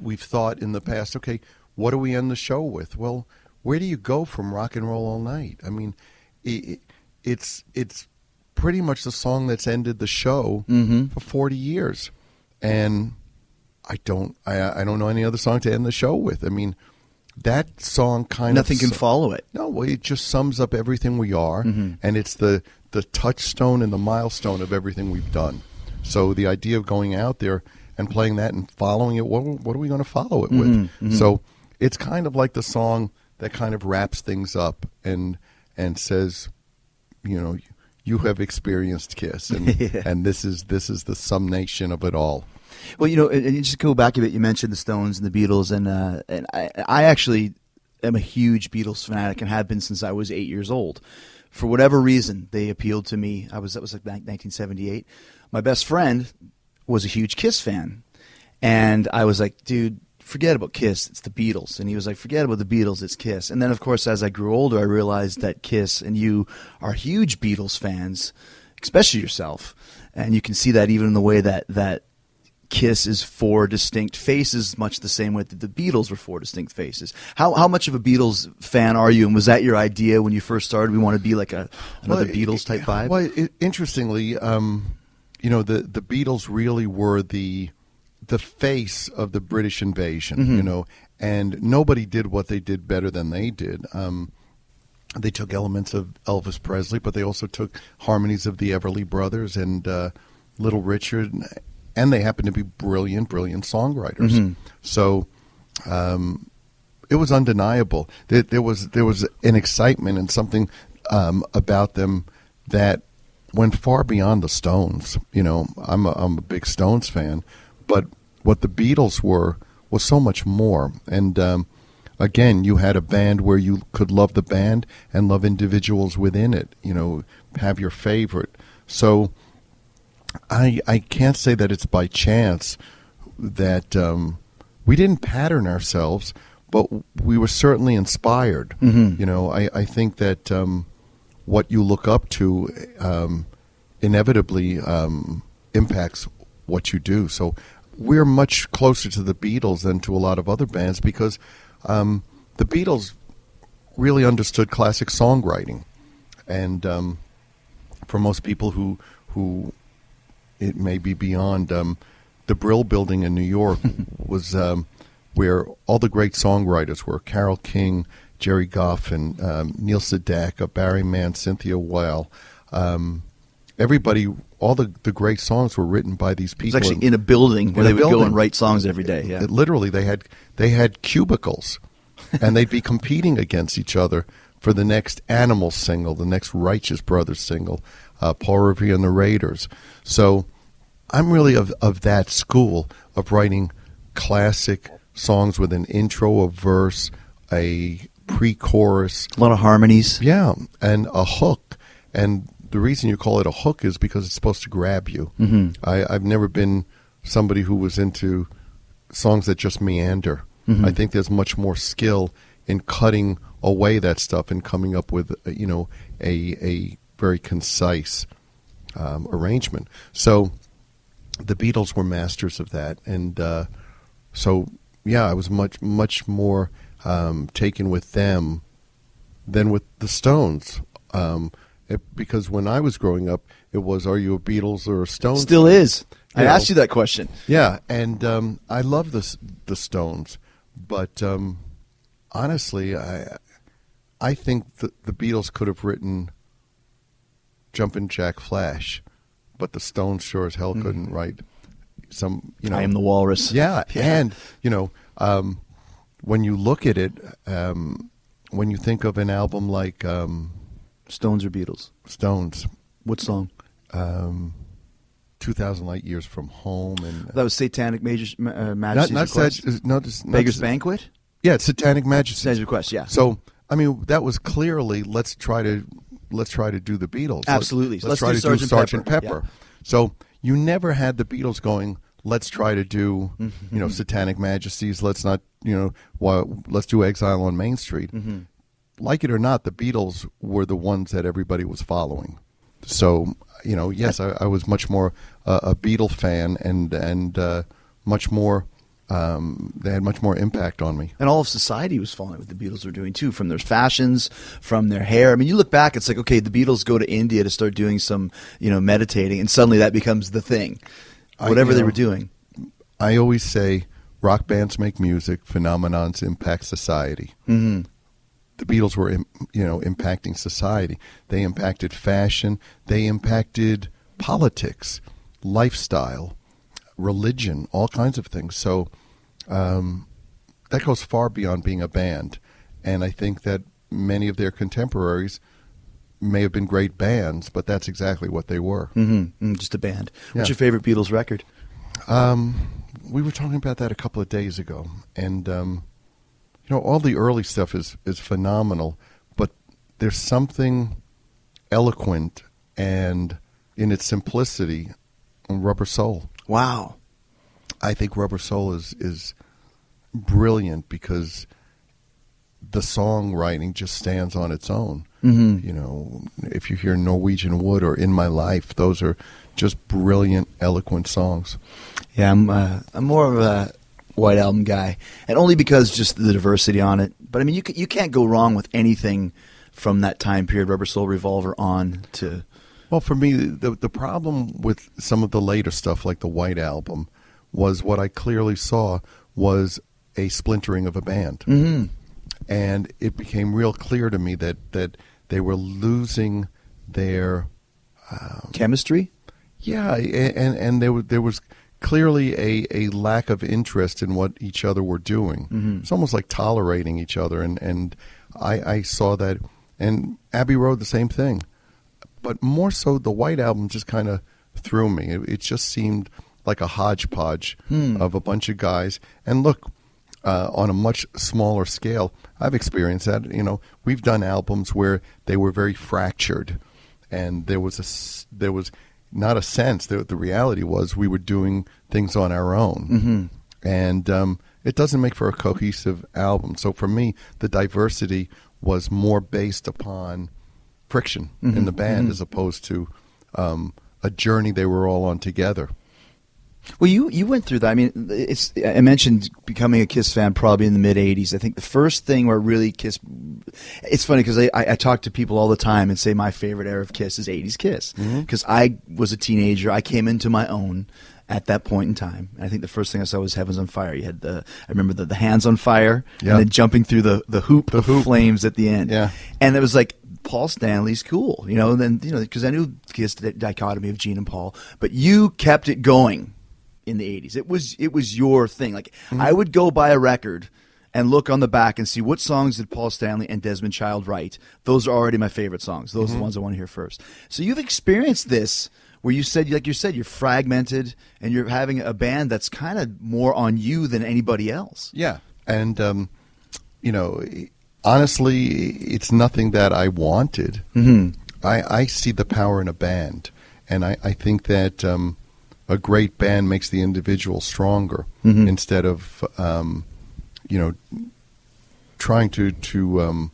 we've thought in the past, okay, what do we end the show with? Well, where do you go from rock and roll all night? I mean, it, it, it's it's pretty much the song that's ended the show for forty years, and I don't I, I don't know any other song to end the show with. I mean, that song kind nothing of nothing can follow it. no, well, it just sums up everything we are, mm-hmm. and it's the the touchstone and the milestone of everything we've done. So the idea of going out there and playing that and following it, what, what are we going to follow it with? Mm-hmm, mm-hmm. So it's kind of like the song that kind of wraps things up and and says, you know, you have experienced Kiss, and and this is this is the summation of it all. Well, you know, and, and just go back a bit. You mentioned the Stones and the Beatles, and uh, and I, I actually am a huge Beatles fanatic and have been since I was eight years old. For whatever reason, they appealed to me. I was that was like 1978. My best friend was a huge Kiss fan, and I was like, dude. Forget about Kiss, it's the Beatles. And he was like, forget about the Beatles, it's Kiss. And then, of course, as I grew older, I realized that Kiss and you are huge Beatles fans, especially yourself. And you can see that even in the way that, that Kiss is four distinct faces, much the same way that the Beatles were four distinct faces. How how much of a Beatles fan are you? And was that your idea when you first started? We want to be like a another Well, Beatles type vibe. Well, it, interestingly, um, you know, the the Beatles really were the the face of the British invasion. Mm-hmm. You know, and nobody did what they did better than they did. Um, they took elements of Elvis Presley, but they also took harmonies of the Everly Brothers and uh, Little Richard, and they happened to be brilliant, brilliant songwriters. Mm-hmm. So um, it was undeniable. There, there was there was an excitement and something um, about them that went far beyond the Stones. You know, I'm a, I'm a big Stones fan, but what the Beatles were was so much more. And um, again, you had a band where you could love the band and love individuals within it. You know, have your favorite. So I I can't say that it's by chance that um, we didn't pattern ourselves, but we were certainly inspired. You know, I, I think that um, what you look up to um, inevitably um, impacts what you do. So we're much closer to the Beatles than to a lot of other bands because um, the Beatles really understood classic songwriting, and um, for most people who who it may be beyond um, the Brill Building in New York was um, where all the great songwriters were: Carole King, Gerry Goffin, um, Neil Sedaka, Barry Mann, Cynthia Weil. Um, everybody, all the, the great songs were written by these it was people. actually in a building where they would go and write songs every day. Yeah. It- literally, they had they had cubicles, and they'd be competing against each other for the next Animal single, the next Righteous Brothers single, uh, Paul Revere and the Raiders. So, I'm really of of that school of writing classic songs with an intro, a verse, a pre-chorus, a lot of harmonies. yeah, and a hook. And the reason you call it a hook is because it's supposed to grab you. Mm-hmm. I, I've never been somebody who was into songs that just meander. I think there's much more skill in cutting away that stuff and coming up with, uh, you know, a a very concise um, arrangement. So the Beatles were masters of that, and uh, so yeah, I was much much more um, taken with them than with the Stones. Um, it, because when I was growing up, it was, "Are you a Beatles or a Stones?" Still fan?" is. I know. asked you that question. Yeah, and um, I love the the Stones, but um, honestly, I I think the, the Beatles could have written "Jumpin' Jack Flash," but the Stones sure as hell couldn't write some. You know, I am the walrus. yeah, and you know, um, when you look at it, um, when you think of an album like um, Stones or Beatles? Stones, What song? um, "Two Light Years from Home," and That was Satanic Major, uh, not Majesty's not Request. such, no, just, not Beggar's Banquet? Yeah, Satanic Majesty. Satanic Request, yeah. So I mean, that was clearly let's try to let's try to do the Beatles. Absolutely. Let's, Let's try do to Sgt. do Sergeant Pepper. Pepper. Yeah. So you never had the Beatles going. Let's try to do Mm-hmm. you know Satanic Majesties. Let's not you know why, let's do Exile on Main Street. Mm-hmm. Like it or not, the Beatles were the ones that everybody was following. So you know, yes, I, I was much more uh, a Beatle fan, and and uh, much more. Um, they had much more impact on me. And all of society was following what the Beatles were doing too, from their fashions, from their hair. I mean, you look back, it's like, okay, the Beatles go to India to start doing some, you know, meditating, and suddenly that becomes the thing. Whatever you they know, were doing. I always say rock bands make music, phenomenons impact society. Mm-hmm. The Beatles were, you know, impacting society. They impacted fashion. They impacted politics, lifestyle, religion, all kinds of things. So um, that goes far beyond being a band. And I think that many of their contemporaries may have been great bands, but that's exactly what they were. Mm-hmm. just a band. Yeah. What's your favorite Beatles record? Um, we were talking about that a couple of days ago, and um, you know, all the early stuff is is phenomenal, but there's something eloquent and in its simplicity on Rubber Soul. Wow. I think Rubber Soul is is brilliant because the songwriting just stands on its own. Mhm. You know, if you hear Norwegian Wood or In My Life, those are just brilliant, eloquent songs. Yeah, I'm uh, I'm more of a White Album guy, and only because just the diversity on it. But I mean, you you can't go wrong with anything from that time period, Rubber Soul Revolver on to. Well, for me, the the problem with some of the later stuff, like the White Album, was what I clearly saw was a splintering of a band, mm-hmm. and it became real clear to me that that they were losing their Chemistry? yeah, and and there was there was clearly a, a lack of interest in what each other were doing. It's almost like tolerating each other, and and I, I saw that, and Abbey Road the same thing, but more so the White Album just kind of threw me. It, it just seemed like a hodgepodge of a bunch of guys, and look. Uh, on a much smaller scale, I've experienced that. You know, we've done albums where they were very fractured, and there was a there was not a sense. that the reality was we were doing things on our own, mm-hmm. and um, it doesn't make for a cohesive album. So for me, the diversity was more based upon friction in mm-hmm. the band mm-hmm. as opposed to um, a journey they were all on together. Well, you you went through that. I mean, it's I mentioned becoming a Kiss fan probably in the mid '80s. I think the first thing where really Kiss. It's funny because I, I, talk to people all the time and say my favorite era of Kiss is '80s Kiss mm-hmm. because I was a teenager. I came into my own at that point in time. And I think the first thing I saw was Heaven's on Fire. You had the I remember the, the hands on fire Yeah. and then jumping through the the hoop of flames at the end. Yeah. and it was like. Paul Stanley's cool, you know. And then you know because I knew the dichotomy of Gene and Paul, but you kept it going in the 80s. It was it was your thing. Like I would go buy a record and look on the back and see what songs did Paul Stanley and Desmond Child write. Those are already my favorite songs. Those are the ones I want to hear first. So you've experienced this where you said like you said you're fragmented and you're having a band that's kind of more on you than anybody else. Yeah, and um, you know, honestly, it's nothing that I wanted. Mm-hmm. I, I see the power in a band, and I, I think that um, a great band makes the individual stronger instead of um, you know trying to to um,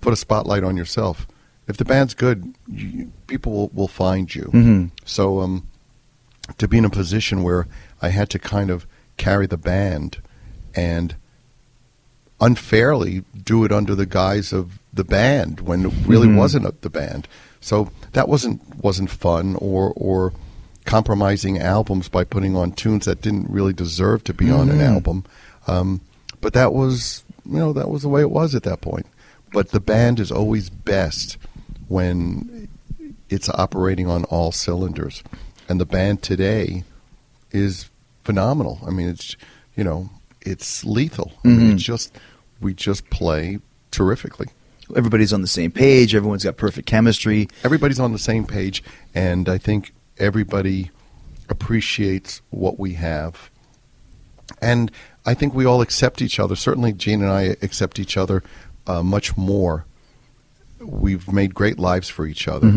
put a spotlight on yourself. If the band's good, you, people will, will find you. So um, to be in a position where I had to kind of carry the band and unfairly do it under the guise of the band when it really Mm-hmm. wasn't a, the band. So that wasn't wasn't fun or or compromising albums by putting on tunes that didn't really deserve to be on an Mm-hmm. album. Um, but that was you know that was the way it was at that point. But the band is always best when it's operating on all cylinders, and the band today is phenomenal. I mean, it's you know it's lethal. I mean, it's just we just play terrifically. Everybody's on the same page. Everyone's got perfect chemistry. Everybody's on the same page, and I think everybody appreciates what we have. And I think we all accept each other. Certainly, Gene and I accept each other uh, much more. We've made great lives for each other,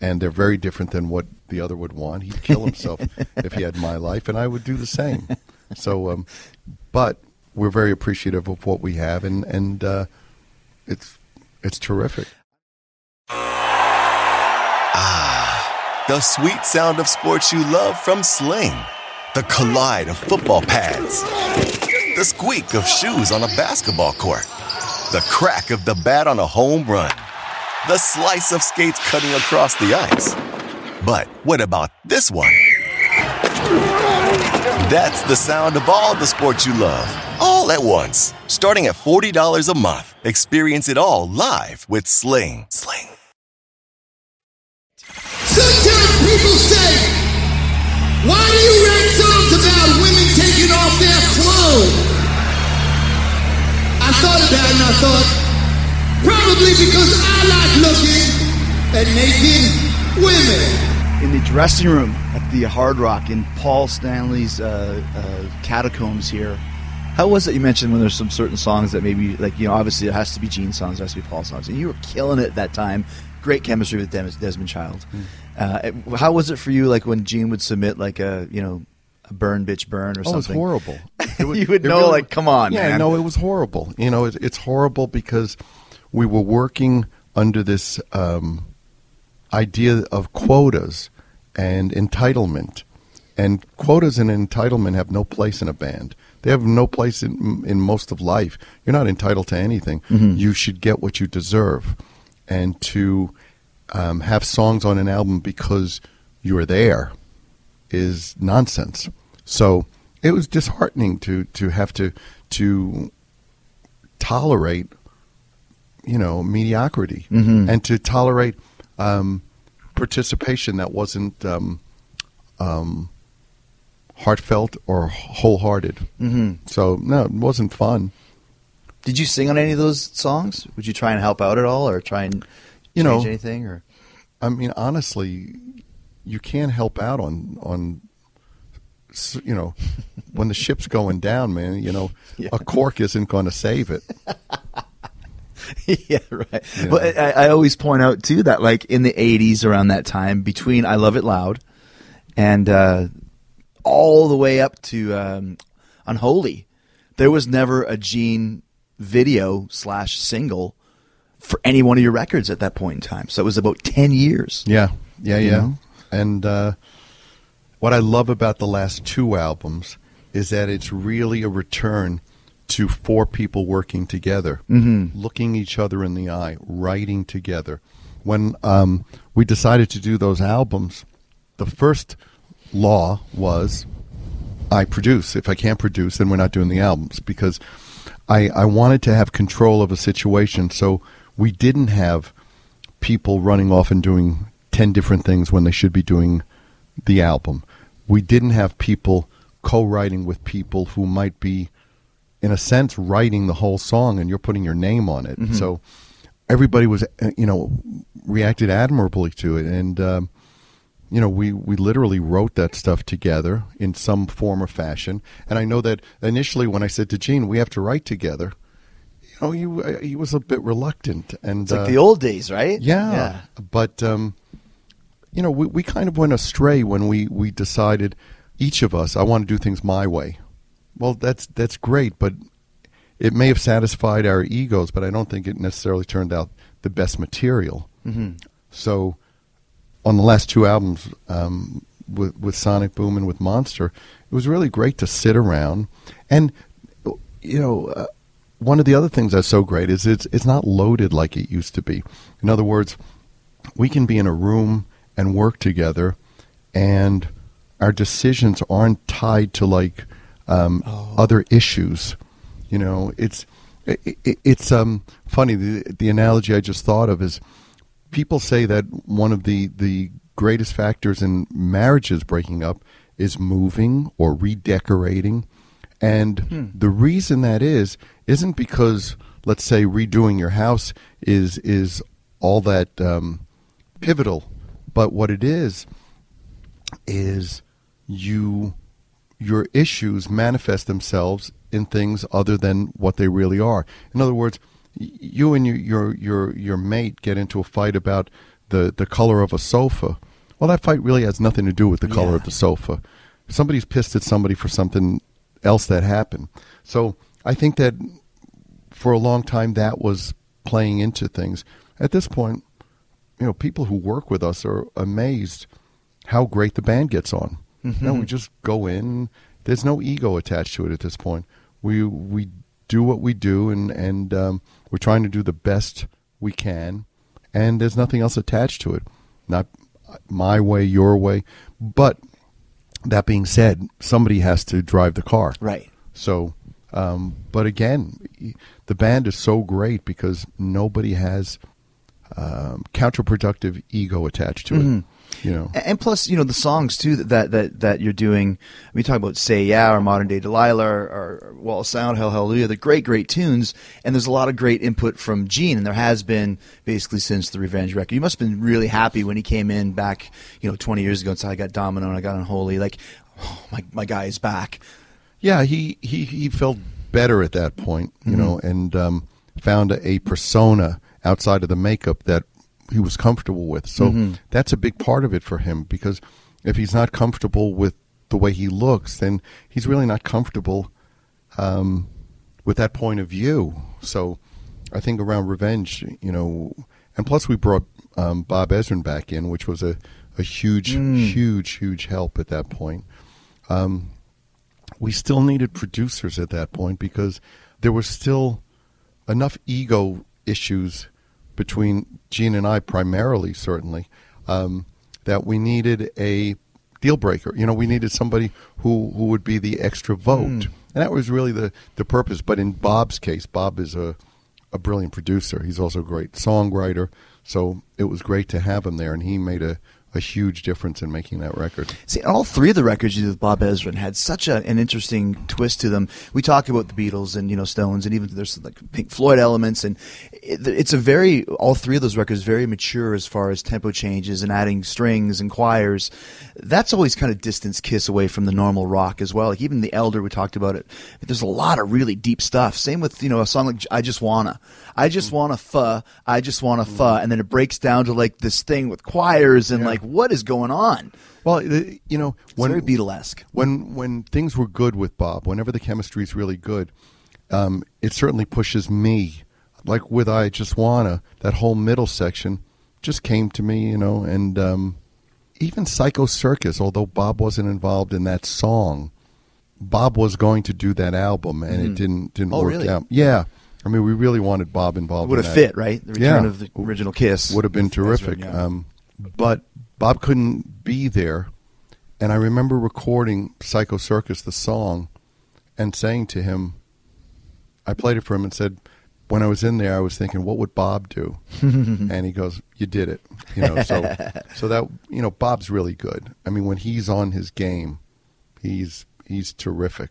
and they're very different than what the other would want. He'd kill himself if he had my life, and I would do the same. So, um, but we're very appreciative of what we have, and and uh, it's it's terrific. Ah, the sweet sound of sports you love from Sling. The collide of football pads. The squeak of shoes on a basketball court. The crack of the bat on a home run. The slice of skates cutting across the ice. But what about this one? That's the sound of all the sports you love, all at once. Starting at $40 a month. Experience it all live with Sling. Sling. Sometimes people say, why do you write songs about women taking off their clothes? I thought about it and I thought, probably because I like looking at naked women. In the dressing room at the Hard Rock in Paul Stanley's uh, uh, catacombs here. How was it? You mentioned when there's some certain songs that maybe, like you know, obviously it has to be Gene songs, it has to be Paul songs, and you were killing it at that time. Great chemistry with Des- Desmond Child. Uh, how was it for you? Like when Gene would submit like a you know a burn bitch burn or Oh, it's something. horrible. It was- You would know, like, come on, yeah, man. no, it was horrible. You know, it, it's horrible because we were working under this um, idea of quotas and entitlement, and quotas and entitlement have no place in a band. They have no place in in most of life. You're not entitled to anything. Mm-hmm. You should get what you deserve, and to um, have songs on an album because you're there is nonsense. So it was disheartening to to have to to tolerate, you know, mediocrity and to tolerate um, participation that wasn't um, um, heartfelt or wholehearted. Mm-hmm. So no, it wasn't fun. Did you sing on any of those songs? Would you try and help out at all, or try and You change know- anything? Or I mean, honestly, you can't help out on on you know when the ship's going down, man. You know, Yeah. a cork isn't going to save it. yeah, right. But I, I always point out too that like in the '80s, around that time, between "I Love It Loud" and uh, all the way up to um, "Unholy," there was never a Gene video slash single for any one of your records at that point in time. So it was about ten years. Yeah, yeah, yeah. know? And uh, what I love about the last two albums is that it's really a return to four people working together, mm-hmm. looking each other in the eye, writing together. When um, we decided to do those albums, the first law was I produce. If I can't produce, then we're not doing the albums because I, I wanted to have control of a situation. So we didn't have people running off and doing 10 different things when they should be doing the album. We didn't have people co writing with people who might be, in a sense, writing the whole song and you're putting your name on it. So everybody was, uh, you know, reacted admirably to it. And, um, you know, we, we literally wrote that stuff together in some form or fashion. And I know that initially when I said to Gene, we have to write together, you know, he, uh, he was a bit reluctant. And It's like uh, the old days, right? yeah, but um, you know, we, we kind of went astray when we, we decided each of us, I want to do things my way. Well, that's that's great, but it may have satisfied our egos, but I don't think it necessarily turned out the best material. Mm-hmm. So, on the last two albums, um, with with Sonic Boom and with Monster, it was really great to sit around and you know. Uh, one of the other things that's so great is it's it's not loaded like it used to be. In other words, we can be in a room and work together, and our decisions aren't tied to like um, other issues. You know, it's it, it, it's um, funny. The, the analogy I just thought of is people say that one of the the greatest factors in marriages breaking up is moving or redecorating. And the reason that is isn't because let's say redoing your house is is all that um, pivotal, but what it is is you your issues manifest themselves in things other than what they really are. In other words, you and your your your, your mate get into a fight about the, the color of a sofa. Well, that fight really has nothing to do with the color Yeah. of the sofa. Somebody's pissed at somebody for something else that happened. So I think that for a long time that was playing into things. At this point, you know, people who work with us are amazed how great the band gets on. You know, we just go in. There's no ego attached to it at this point. We we do what we do, and and um, we're trying to do the best we can, and there's nothing else attached to it. Not my way, your way, but that being said, somebody has to drive the car. Right. So, um, but again, the band is so great because nobody has um, counterproductive ego attached to it. You know, And plus, you know, the songs too that that that, that you're doing. We talk about "Say Yeah" or "Modern Day Delilah" or, or "Wall of Sound," "Hell Hallelujah." They're great, great tunes, and there's a lot of great input from Gene, and there has been basically since the Revenge record. You must have been really happy when he came in back, you know, 20 years ago and said, "I got Domino and I got Unholy." Like, oh, my my guy is back. yeah, he he he felt better at that point, you know, and um, found a, a persona outside of the makeup that he was comfortable with. So that's a big part of it for him because if he's not comfortable with the way he looks, then he's really not comfortable um, with that point of view. So I think around revenge, you know, and plus we brought um, Bob Ezrin back in, which was a, a huge, huge, huge help at that point. Um, we still needed producers at that point because there was still enough ego issues between Gene and I, primarily, certainly, um, that we needed a deal breaker. You know, we needed somebody who, who would be the extra vote. And that was really the, the purpose. But in Bob's case, Bob is a, a brilliant producer. He's also a great songwriter. So it was great to have him there, and he made a, a huge difference in making that record. See, all three of the records you did with Bob Ezrin had such a, an interesting twist to them. We talk about the Beatles and you know Stones, and even there's like Pink Floyd elements, and it, it's a very all three of those records very mature as far as tempo changes and adding strings and choirs. That's always kind of distance kiss away from the normal rock as well. Like even the Elder, we talked about it. There's a lot of really deep stuff. Same with you know a song like I Just Wanna, I just wanna fuh, I just wanna fuh, and then it breaks down to like this thing with choirs and like what is going on. Well, you know, It's when very Beatlesque. when when things were good with Bob, whenever the chemistry is really good, um, it certainly pushes me. Like with I just wanna that whole middle section just came to me, you know, and um, even Psycho Circus, although Bob wasn't involved in that song, Bob was going to do that album, and it didn't didn't Oh, work really? out. Yeah, I mean, we really wanted Bob involved. Would in have that. fit, right? The return Yeah. of the original Kiss would have been terrific. Ezra, yeah. um, but Bob couldn't be there, and I remember recording "Psycho Circus" the song, and saying to him, I played it for him and said, when I was in there, I was thinking, what would Bob do? and he goes, "You did it." You know, so so that you know, Bob's really good. I mean, when he's on his game, he's he's terrific.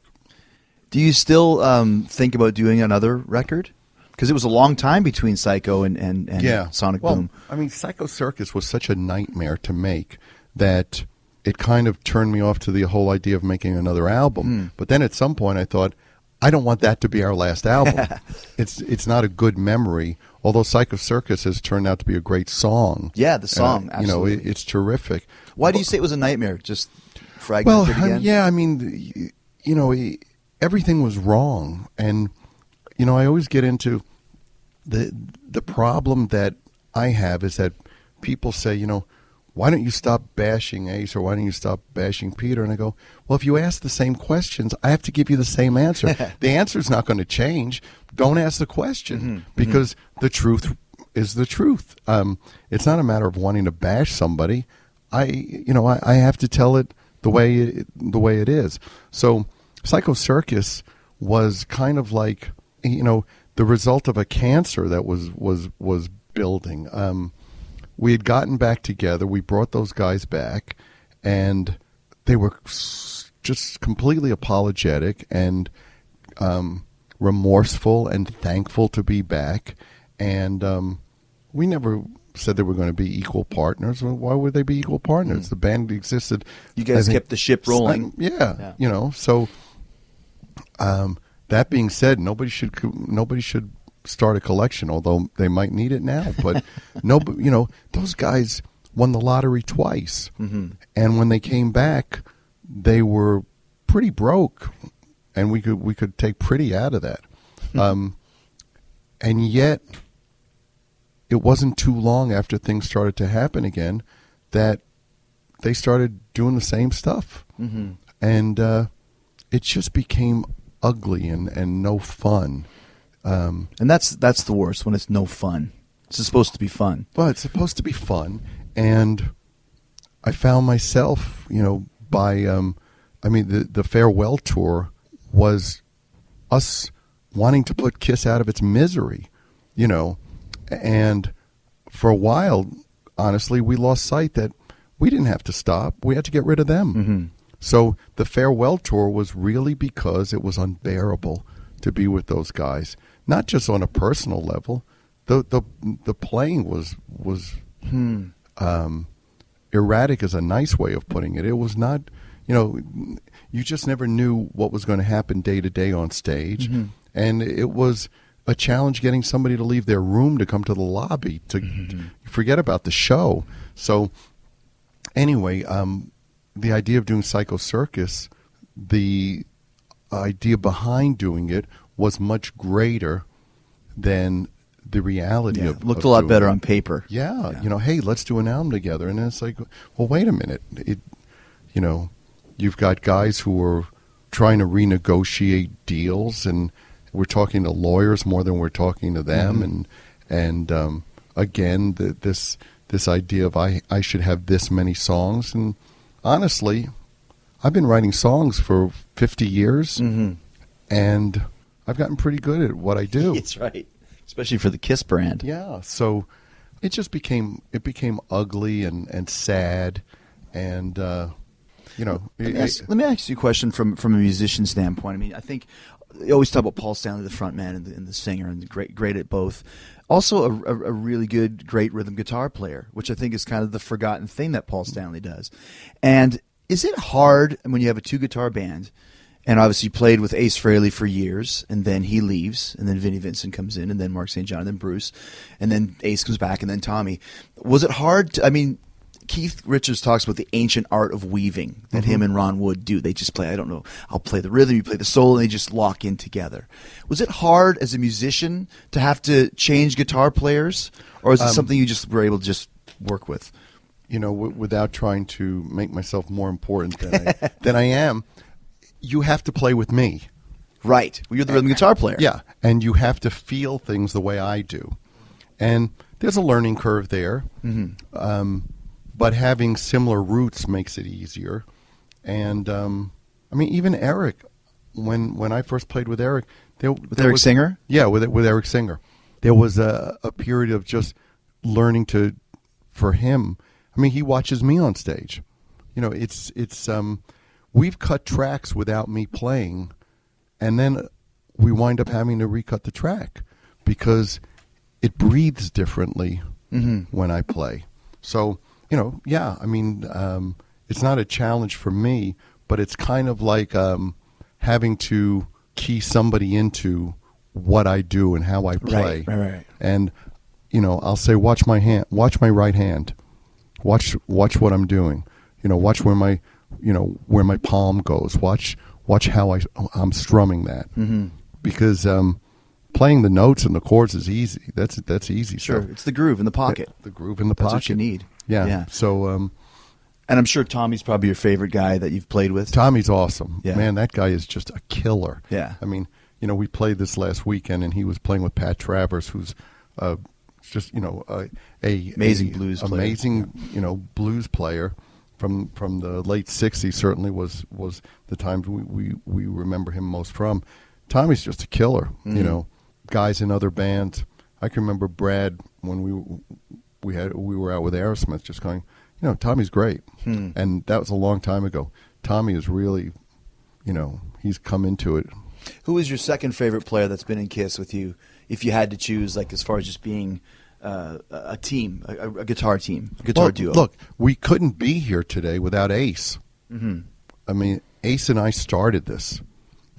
Do you still um, think about doing another record? Because it was a long time between Psycho and, and, and yeah. Sonic well, Boom. I mean, Psycho Circus was such a nightmare to make that it kind of turned me off to the whole idea of making another album. Hmm. But then at some point, I thought, I don't want that to be our last album. it's it's not a good memory. Although Psycho Circus has turned out to be a great song. Yeah, the song, Uh, you know, it, it's terrific. Why do you say it was a nightmare? Just Well, fragmented um, again? yeah, I mean, you know, everything was wrong, and you know, I always get into the the problem that I have is that people say, you know, why don't you stop bashing Ace or why don't you stop bashing Peter? And I go, well, if you ask the same questions, I have to give you the same answer. the answer is not going to change. Don't ask the question because the truth is the truth. Um, it's not a matter of wanting to bash somebody. I, you know, I, I have to tell it the way it, the way it is. So, Psycho Circus was kind of like, you know, the result of a cancer that was was was building. Um, we had gotten back together. We brought those guys back, and they were just completely apologetic and um, remorseful and thankful to be back. And um, we never said they were going to be equal partners. Well, why would they be equal partners? The band existed. Mm. You guys think- kept the ship rolling. yeah, Yeah. you know. So, um, that being said, nobody should nobody should start a collection, although they might need it now. But no, you know, those guys won the lottery twice, mm-hmm. and when they came back, they were pretty broke, and we could we could take pretty out of that. Um, and yet, it wasn't too long after things started to happen again that they started doing the same stuff, mm-hmm. and uh, it just became ugly and, and no fun. Um, And that's that's the worst when it's no fun. It's supposed to be fun. Well, it's supposed to be fun, and I found myself, you know, by um, I mean, the the farewell tour was us wanting to put Kiss out of its misery, you know, and for a while, honestly, we lost sight that we didn't have to stop; we had to get rid of them. So the farewell tour was really because it was unbearable to be with those guys, not just on a personal level. The the the playing was was um, erratic is a nice way of putting it. It was not, you know, you just never knew what was going to happen day to day on stage, and it was a challenge getting somebody to leave their room to come to the lobby to forget about the show. So anyway, um, the idea of doing Psycho Circus, the idea behind doing it was much greater than the reality Yeah, of looked of a lot better it. on paper. Yeah, you know, hey, let's do an album together, and it's like, well, wait a minute, it, you know, you've got guys who are trying to renegotiate deals, and we're talking to lawyers more than we're talking to them, Mm-hmm. and and um, again, the, this this idea of I I should have this many songs, and honestly, I've been writing songs for fifty years, Mm-hmm. and I've gotten pretty good at what I do. That's right. Especially for the Kiss brand. Yeah, so it just became it became ugly and and sad, and uh, you know, Let me, ask, let me ask you a question from from a musician standpoint. I mean, I think you always talk about Paul Stanley, the front man and the, and the singer, and the great great at both. Also, a, a, a really good, great rhythm guitar player, which I think is kind of the forgotten thing that Paul Stanley does. And is it hard when you have a two guitar band? And obviously, played with Ace Frehley for years, and then he leaves, and then Vinnie Vincent comes in, and then Mark St. John, and then Bruce, and then Ace comes back, and then Tommy. Was it hard? To, I mean, Keith Richards talks about the ancient art of weaving that him and Ron Wood do. They just play, I don't know, I'll play the rhythm, you play the solo, and they just lock in together. Was it hard as a musician to have to change guitar players? Or is it something you just were able to just work with? you know, w- without trying to make myself more important than I, than I am, you have to play with me. Right. Well, you're the rhythm guitar player. Yeah, and you have to feel things the way I do, and there's a learning curve there. Mm-hmm. Um, but having similar roots makes it easier. And um, I mean, even Eric, when when I first played with Eric, there, with Eric Singer? yeah, with with Eric Singer, there was a, a period of just learning to, for him. I mean, he watches me on stage. You know, it's it's um, we've cut tracks without me playing, and then we wind up having to recut the track because it breathes differently when I play. So you know, yeah, I mean, um, it's not a challenge for me, but it's kind of like um, having to key somebody into what I do and how I play. Right, right, right. And you know, I'll say, watch my hand, watch my right hand, watch watch what I'm doing. You know, watch where my you know where my palm goes. Watch watch how I I'm strumming that mm-hmm. because um, playing the notes and the chords is easy. That's that's easy. Sure. stuff. It's the groove in the pocket. The groove in the That's pocket. what you need. Yeah. Yeah. So um, And I'm sure Tommy's probably your favorite guy that you've played with. Tommy's awesome. Yeah. Man, that guy is just a killer. Yeah. I mean, you know, we played this last weekend, and he was playing with Pat Travers, who's uh, just you know a, a Amazing a blues player. amazing you know blues player from from the late '60s. Certainly was was the times we we, we remember him most from. Tommy's just a killer. Mm-hmm. You know, guys in other bands. I can remember Brad when we we had we were out with Aerosmith, just going, you know, Tommy's great, Hmm. and that was a long time ago. Tommy is really, you know, he's come into it. Who is your second favorite player that's been in Kiss with you? If you had to choose, like as far as just being uh, a team, a, a guitar team, a guitar Well, duo. Look, we couldn't be here today without Ace. Mhm. I mean, Ace and I started this.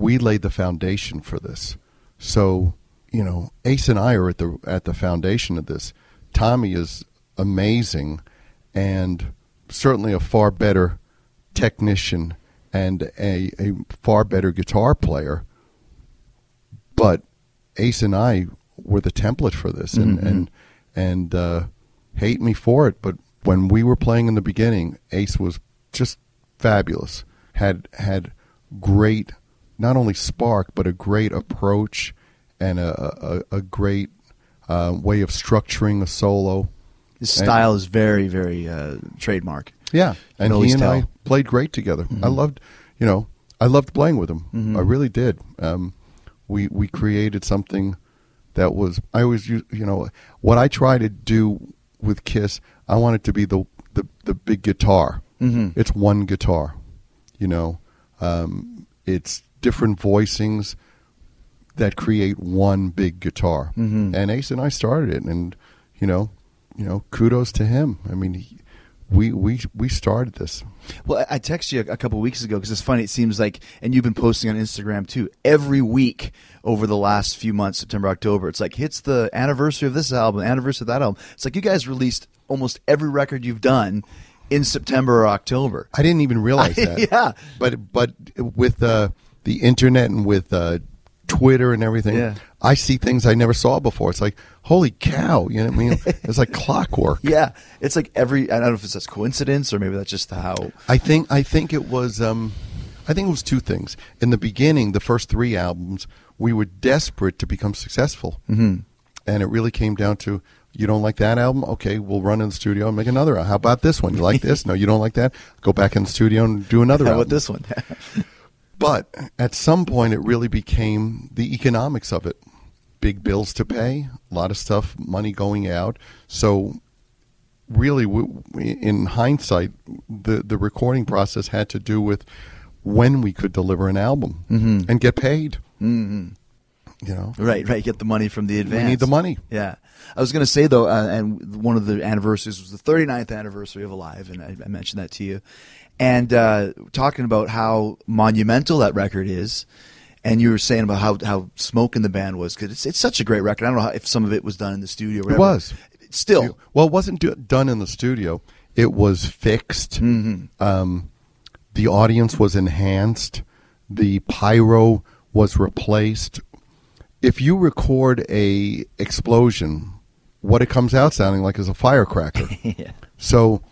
We laid the foundation for this. So, you know, Ace and I are at the at the foundation of this. Tommy is amazing and certainly a far better technician and a, a far better guitar player. But Ace and I were the template for this, and Mhm. and and uh, hate me for it. But when we were playing in the beginning, Ace was just fabulous. had had great, not only spark, but a great approach and a a, a great uh, way of structuring a solo. His And- style is very, very uh, trademark. yeah, and he and I played great together. I Mhm. loved, you know, I loved playing with him. Mhm. I really did. Um, we we created something that was. I always, use, you know, what I try to do with Kiss. I want it to be the the, the big guitar. Mhm. It's one guitar. You know, um, it's different voicings that create one big guitar. Mhm. And Ace and I started it, and you know, you know, kudos to him. I mean, he, we we we started this. Well, I I texted you a couple weeks ago because it's funny. It seems like, and you've been posting on Instagram too. Every week over the last few months, September, October, it's like hits the anniversary of this album, anniversary of that album. It's like you guys released almost every record you've done in September or October. I didn't even realize that. Yeah. but but with uh, the internet and with uh, Twitter and everything, Yeah. I see things I never saw before. It's like holy cow! You know what I mean? it's like clockwork. Yeah, it's like every. I don't know if it's just coincidence or maybe that's just how. I think I think it was um, I think it was two things. In the beginning, the first three albums, we were desperate to become successful, mm-hmm. and it really came down to you don't like that album, okay, we'll run in the studio and make another. How about this one? You like this? No, you don't like that. Go back in the studio and do another. How album. about this one? But at some point, it really became the economics of it. Big bills to pay, a lot of stuff, money going out. So, really, in hindsight, the the recording process had to do with when we could deliver an album Mhm. and get paid. mm-hmm. You know, Right, right. Get the money from the advance. we need the money. Yeah. I was going to say though, uh, and one of the anniversaries was the 39th anniversary of Alive, and I, I mentioned that to you. And uh, talking about how monumental that record is, and you were saying about how how smoking the band was because it's it's such a great record. I don't know how, if some of it was done in the studio. Or It was. still. Well, it wasn't do- done in the studio. It was fixed. Mhm. Um, the audience was enhanced. The pyro was replaced. If you record a explosion, what it comes out sounding like is a firecracker. yeah. So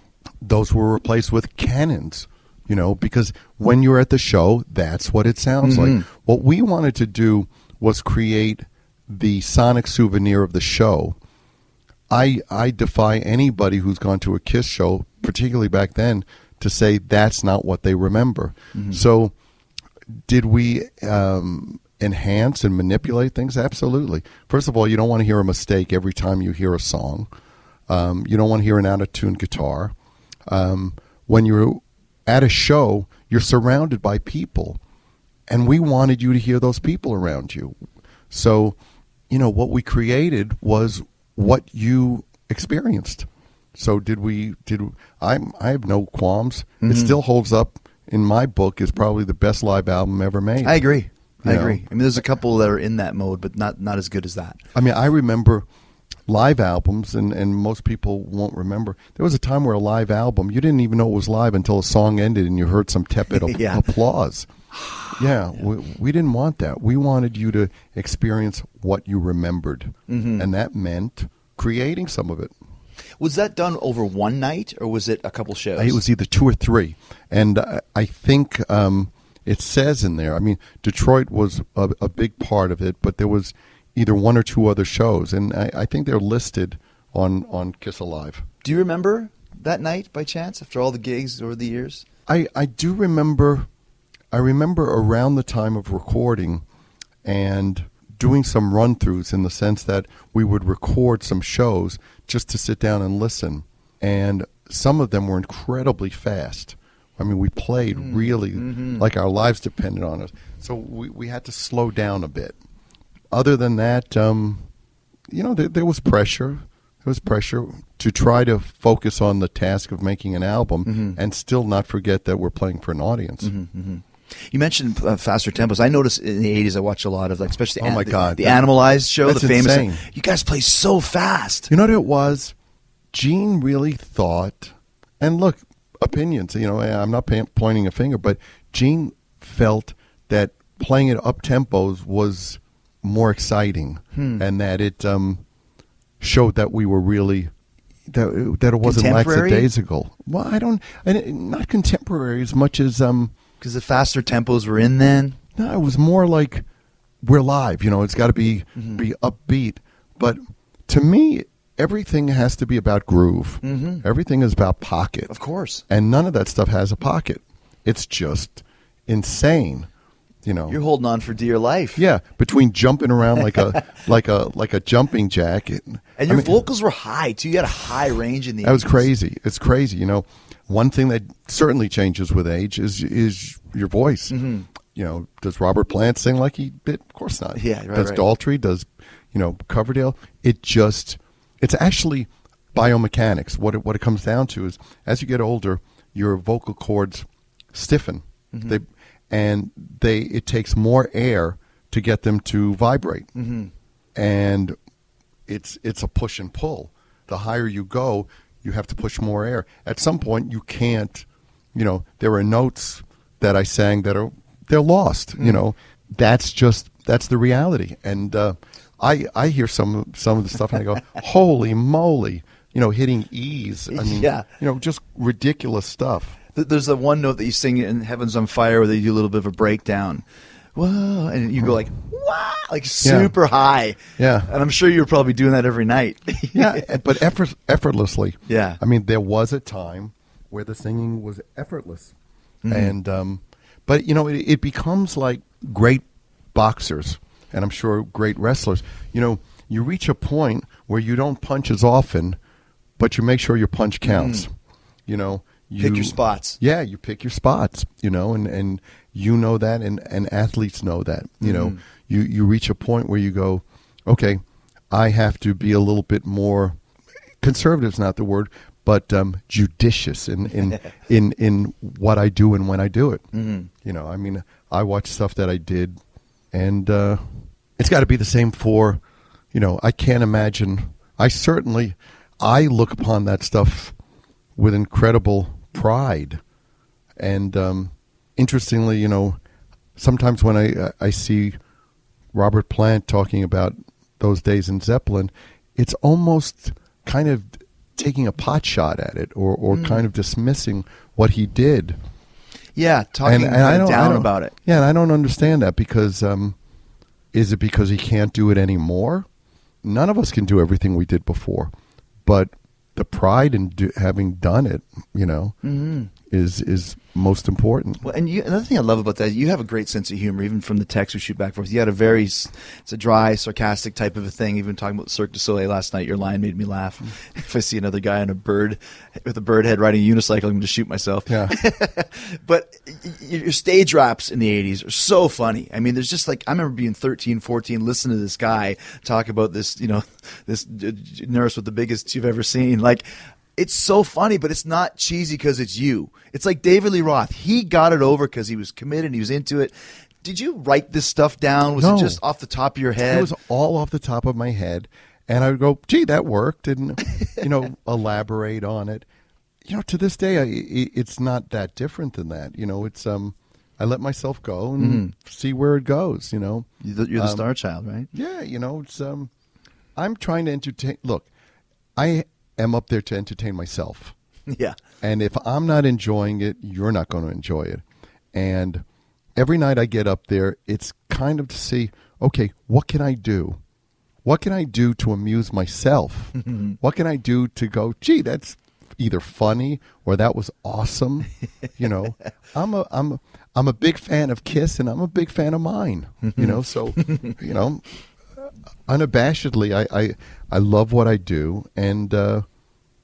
those were replaced with cannons, you know, because when you're at the show, that's what it sounds like. Mhm. What we wanted to do was create the sonic souvenir of the show. I I defy anybody who's gone to a Kiss show, particularly back then, to say that's not what they remember. So, did we um, enhance and manipulate things? Absolutely. First of all, you don't want to hear a mistake every time you hear a song. Um, you don't want to hear an out of tune guitar. Um, when you're at a show, you're surrounded by people, and we wanted you to hear those people around you. So, you know, what we created was what you experienced. So, did we? Did I'm? I have no qualms. It Mhm. still holds up in my book. Is probably the best live album ever made. I agree. I know? agree. I mean, there's a couple that are in that mode, but not not as good as that. I mean, I remember live albums, and, and most people won't remember. There was a time where a live album, you didn't even know it was live until a song ended and you heard some tepid Yeah. applause. Yeah, We, we didn't want that. We wanted you to experience what you remembered. Mhm. And that meant creating some of it. Was that done over one night or was it a couple shows? It was either two or three, and I, I think um, it says in there. I mean, Detroit was a, a big part of it, but there was either one or two other shows, and I, I think they're listed on on Kiss Alive. Do you remember that night by chance after all the gigs over the years? I, I do remember I remember around the time of recording and doing some run throughs in the sense that we would record some shows just to sit down and listen. And some of them were incredibly fast. I mean, we played mm, really mm-hmm. like our lives depended on it. So we, we had to slow down a bit. Other than that, um, you know, there, there was pressure. There was pressure to try to focus on the task of making an album and still not forget that we're playing for an audience. You mentioned uh, faster tempos. I noticed in the '80s, I watched a lot of like, especially Oh my the, God, the that- Animalized show, the famous. insane. You guys play so fast. You know what it was? Gene really thought, and look, opinions. You know, I'm not pointing a finger, but Gene felt that playing at up tempos was more exciting, Hmm. and that it um, showed that we were really that that it wasn't lackadaisical. Well, I don't, and not contemporary as much as um, Because the faster tempos were in then. no, it was more like we're live. You know, it's got to be Mm-hmm. be upbeat. But to me, everything has to be about groove. Mm-hmm. Everything is about pocket, Of course. and none of that stuff has a pocket. It's just insane. You know, You're holding on for dear life. yeah, between jumping around like a like a like a jumping jack, it- And I your mean, vocals were high too. You had a high range in the. that was crazy. It's crazy. You know, one thing that certainly changes with age is is your voice. Mm-hmm. You know, does Robert Plant sing like he did? Of course not. Yeah, right, Does right. Daltrey? Does you know Coverdale? It just it's actually biomechanics. What it, what it comes down to is as you get older, your vocal cords stiffen. Mm-hmm. They and they it takes more air to get them to vibrate. Mm-hmm. And it's it's a push and pull. The higher you go, you have to push more air. At some point, you can't. You know, there are notes that I sang that are they're lost. You know, that's just that's the reality. And uh, I I hear some some of the stuff and I go, holy moly! You know, hitting E's. I mean, Yeah. you know, just ridiculous stuff. Th- There's the one note that you sing in "Heaven's on Fire" where they do a little bit of a breakdown. Whoa, and you go like, wow, like super high. Yeah. and I'm sure you're probably doing that every night. yeah, but effort, effortlessly. Yeah. I mean, there was a time where the singing was effortless, and um, but you know, it, it becomes like great boxers, and I'm sure great wrestlers. You know, you reach a point where you don't punch as often, but you make sure your punch counts. You know, you Pick your spots. Yeah, you pick your spots. You know, and and you know that, and and athletes know that. You know, you you reach a point where you go, okay, I have to be a little bit more conservative is not the word, but um, judicious in in, in in what I do and when I do it. Mm-hmm. You know, I mean, I watch stuff that I did, and uh, it's got to be the same for, you know, I can't imagine. I certainly, I look upon that stuff with incredible pride, and um, interestingly, you know, sometimes when I I see Robert Plant talking about those days in Zeppelin, it's almost kind of taking a pot shot at it or, or kind of dismissing what he did. yeah, talking and, and down about it. Yeah, and I don't understand that because um, is it because he can't do it anymore? None of us can do everything we did before, but the pride in do, having done it, you know, mm-hmm. Is is most important. Well, and you, another thing I love about that, you have a great sense of humor, even from the text we shoot back and forth. You had a very, it's a dry, sarcastic type of a thing. Even talking about Cirque du Soleil last night, your line made me laugh. Mm. If I see another guy on a bird with a bird head riding a unicycle, I'm going to shoot myself. Yeah. but your stage raps in the 80s are so funny. I mean, there's just like, I remember being 13, 14, listening to this guy talk about this, you know, this nurse with the biggest you've ever seen. Like, it's so funny, but it's not cheesy because it's you. It's like David Lee Roth. He got it over because he was committed and he was into it. Did you write this stuff down? Was No. it just off the top of your head? It was all off the top of my head, and I would go, "Gee, that worked," and you know, elaborate on it. You know, to this day, I, it's not that different than that. You know, it's um, I let myself go and see where it goes. You know, You're the, you're the Um, star child, right? yeah, you know, it's um, I'm trying to entertain. Look, I am up there to entertain myself. Yeah. And if I'm not enjoying it, you're not going to enjoy it. And every night I get up there, it's kind of to see, okay, what can I do? What can I do to amuse myself? what can I do to go, gee, that's either funny or that was awesome? you know, I'm a I'm a, I'm a big fan of Kiss and I'm a big fan of mine. you know, so you know, unabashedly, I, I I love what I do, and uh,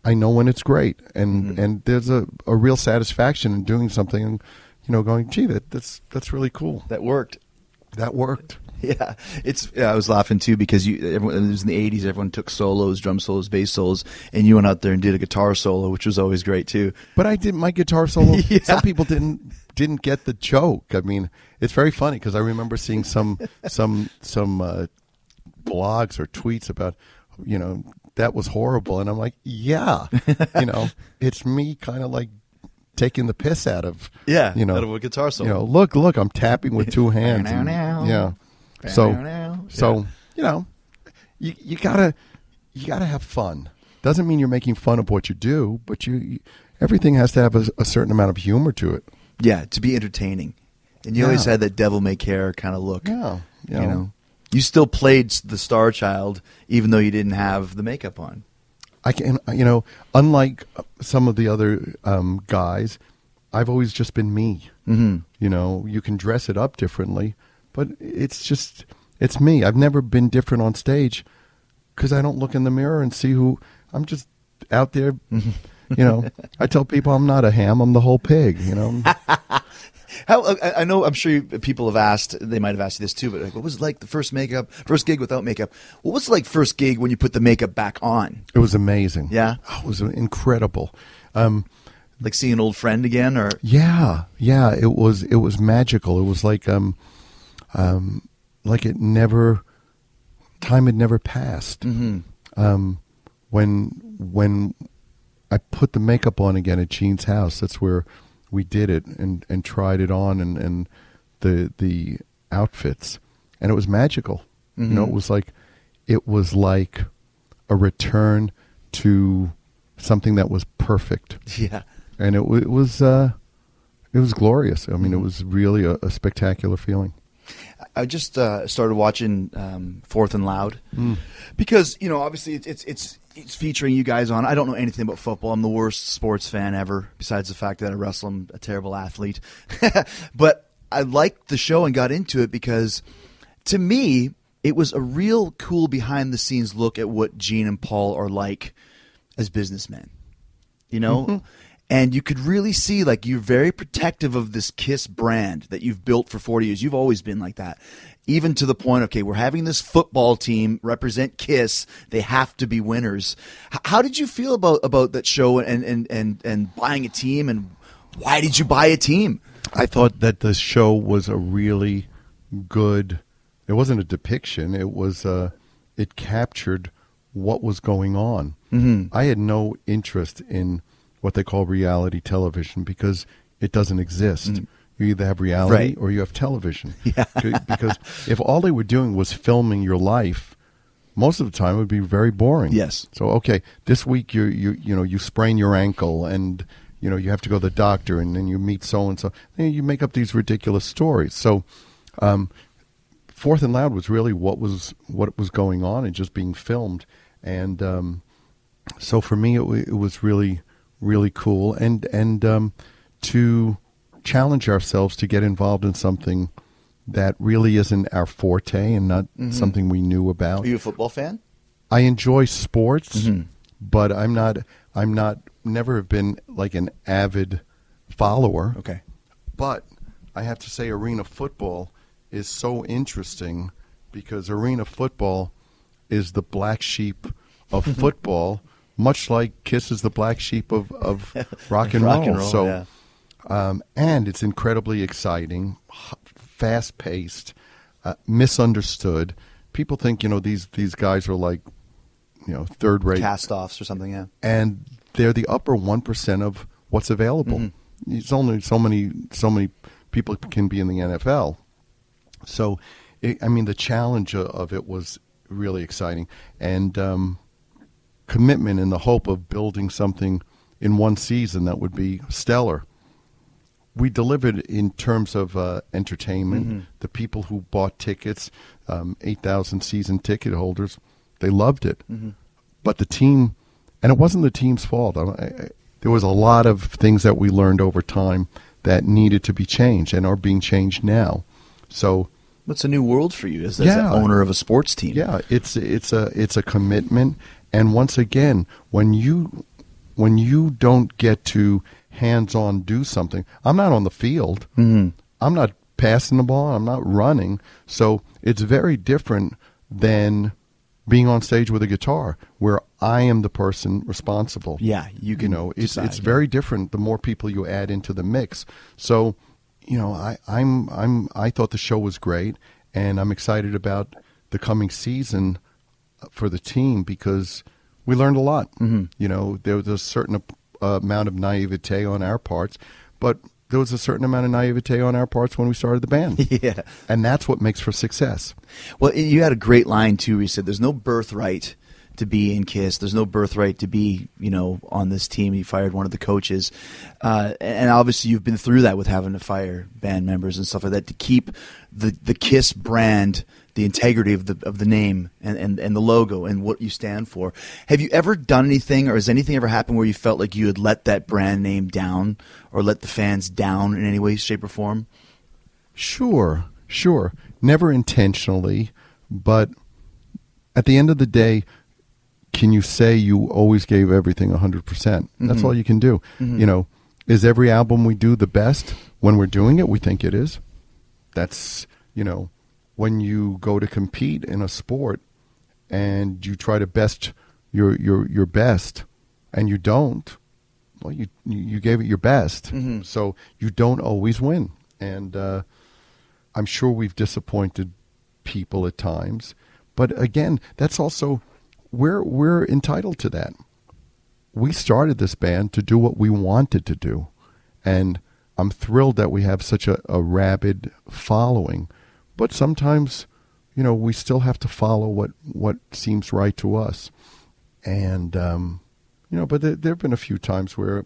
I know when it's great, and and there's a, a real satisfaction in doing something, and you know, going, gee, that that's that's really cool. That worked. That worked. Yeah, it's. Yeah, I was laughing too because you. Everyone, it was in the '80s. Everyone took solos, drum solos, bass solos, and you went out there and did a guitar solo, which was always great too. But I did my guitar solo. Yeah. Some people didn't didn't get the joke. I mean, it's very funny because I remember seeing some some some uh, blogs or tweets about you know that was horrible, and I'm like, yeah, you know, it's me kind of like taking the piss out of Yeah, you know out of a guitar solo. You know, look, look, I'm tapping with two hands. And- Yeah. So now. so you know, you you gotta you gotta have fun. Doesn't mean you're making fun of what you do, but you, you everything has to have a, a certain amount of humor to it. Yeah, to be entertaining. And you always had that devil may care kind of look. Yeah, You you know. You still played the Star Child even though you didn't have the makeup on. I can, you know, unlike some of the other um, guys, I've always just been me. Mm-hmm. You know, you can dress it up differently, but it's just it's me. I've never been different on stage because I don't look in the mirror and see who I'm. Just out there. You know, I tell people I'm not a ham. I'm the whole pig. You know. How I, know I'm sure you, people have asked. They might have asked you this too. But like, what was it like the first makeup, first gig without makeup? What was it like first gig when you put the makeup back on? It was amazing. Yeah? Oh, it was incredible. Um, Like seeing an old friend again, or Yeah, yeah, it was it was magical. It was like um um like it never time had never passed. Mm-hmm. Um when when I put the makeup on again at Gene's house, that's where we did it and and tried it on and and the the outfits. And it was magical. You know, it was like it was like a return to something that was perfect. Yeah, and it, it was uh, it was glorious. I mean, it was really a, a spectacular feeling. I just uh, started watching um, Fourth and Loud because you know obviously it's, it's it's it's featuring you guys on. I don't know anything about football. I'm the worst sports fan ever. Besides the fact that I wrestle, I'm a terrible athlete. but I liked the show and got into it because to me it was a real cool behind the scenes look at what Gene and Paul are like as businessmen you know mm-hmm. and you could really see like you're very protective of this kiss brand that you've built for 40 years you've always been like that even to the point okay we're having this football team represent kiss they have to be winners H- how did you feel about about that show and and and and buying a team and why did you buy a team I thought that the show was a really good. It wasn't a depiction. It was uh, it captured what was going on. Mm-hmm. I had no interest in what they call reality television because it doesn't exist. You either have reality Right. or you have television. Yeah. because if all they were doing was filming your life, most of the time it would be very boring. Yes. So okay, this week you you you know you sprain your ankle and you know you have to go to the doctor and then you meet so and so. You make up these ridiculous stories. So um, Fourth and Loud was really what was what was going on and just being filmed. And um, so for me, it, it was really really cool and and um, to challenge ourselves to get involved in something that really isn't our forte and not mm-hmm. something we knew about. are you a football fan I enjoy sports, mm-hmm. but I'm not. I'm not. Never have been like an avid follower. okay But I have to say, arena football is so interesting because arena football is the black sheep of football, much like Kiss is the black sheep of, of rock and Rock roll. and roll, so, yeah. Um, and it's incredibly exciting, fast paced, uh, misunderstood. People think you know these these guys are like you know third rate cast-offs or something yeah and they're the upper one percent of what's available. It's only so many so many people can be in the NFL. So, it, I mean, the challenge of it was really exciting, and um, commitment in the hope of building something in one season that would be stellar. We delivered in terms of uh, entertainment. The people who bought tickets, um, 8,000 season ticket holders, they loved it. But the team, and it wasn't the team's fault. I, I, there was a lot of things that we learned over time that needed to be changed and are being changed now. So What's a new world for you as, as Yeah. the owner of a sports team? yeah, it's it's a it's a commitment, and once again, when you when you don't get to hands on do something, I'm not on the field. Mm-hmm. I'm not passing the ball. I'm not running. So it's very different than being on stage with a guitar, where I am the person responsible. Yeah, you you can know it's decide, it's yeah. very different the more people you add into the mix. So, you know, I, I'm I'm I thought the show was great, and I'm excited about the coming season for the team because we learned a lot. Mm-hmm. You know, there was a certain uh, amount of naivete on our parts, but there was a certain amount of naivete on our parts when we started the band. Yeah. and that's what makes for success. Well, you had a great line too. Where you said, "There's no birthright to be in Kiss. There's no birthright to be, you know, on this team." You fired one of the coaches, uh, and obviously you've been through that with having to fire band members and stuff like that to keep the the Kiss brand, the integrity of the of the name and, and, and the logo and what you stand for. Have you ever done anything, or has anything ever happened where you felt like you had let that brand name down, or let the fans down in any way, shape, or form? Sure, sure. Never intentionally, but at the end of the day, can you say you always gave everything 100%? percent That's mm-hmm. all you can do. Mm-hmm. You know, is every album we do the best? When we're doing it, we think it is. That's, you know, when you go to compete in a sport and you try to best your your your best and you don't, well you you gave it your best. So you don't always win. And uh I'm sure we've disappointed people at times, but again, that's also we're we're entitled to that. We started this band to do what we wanted to do, and I'm thrilled that we have such a, a rabid following. But sometimes, you know, we still have to follow what what seems right to us, and um, you know, but there, there have been a few times where,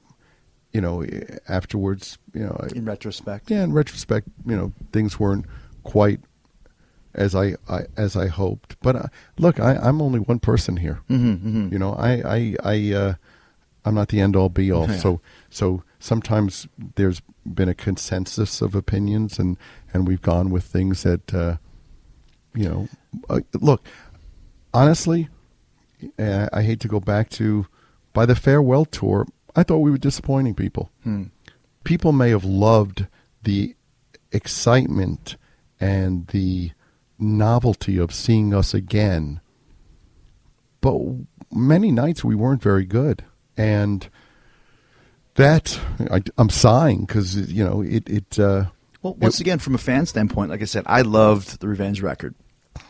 you know, afterwards, you know, In retrospect, yeah, in retrospect, you know, things weren't quite as I, I as I hoped. But uh, look, I, I'm only one person here. Mm-hmm, You know, I I I uh, I'm not the end all be all. Yeah. So so sometimes there's been a consensus of opinions, and and we've gone with things that uh, you know. Uh, look, honestly, uh, I hate to go back to by the farewell tour. I thought we were disappointing people. People may have loved the excitement and the novelty of seeing us again, but many nights we weren't very good, and that I, I'm sighing because you know it. it uh, Well, once again, from a fan standpoint, like I said, I loved the Revenge record.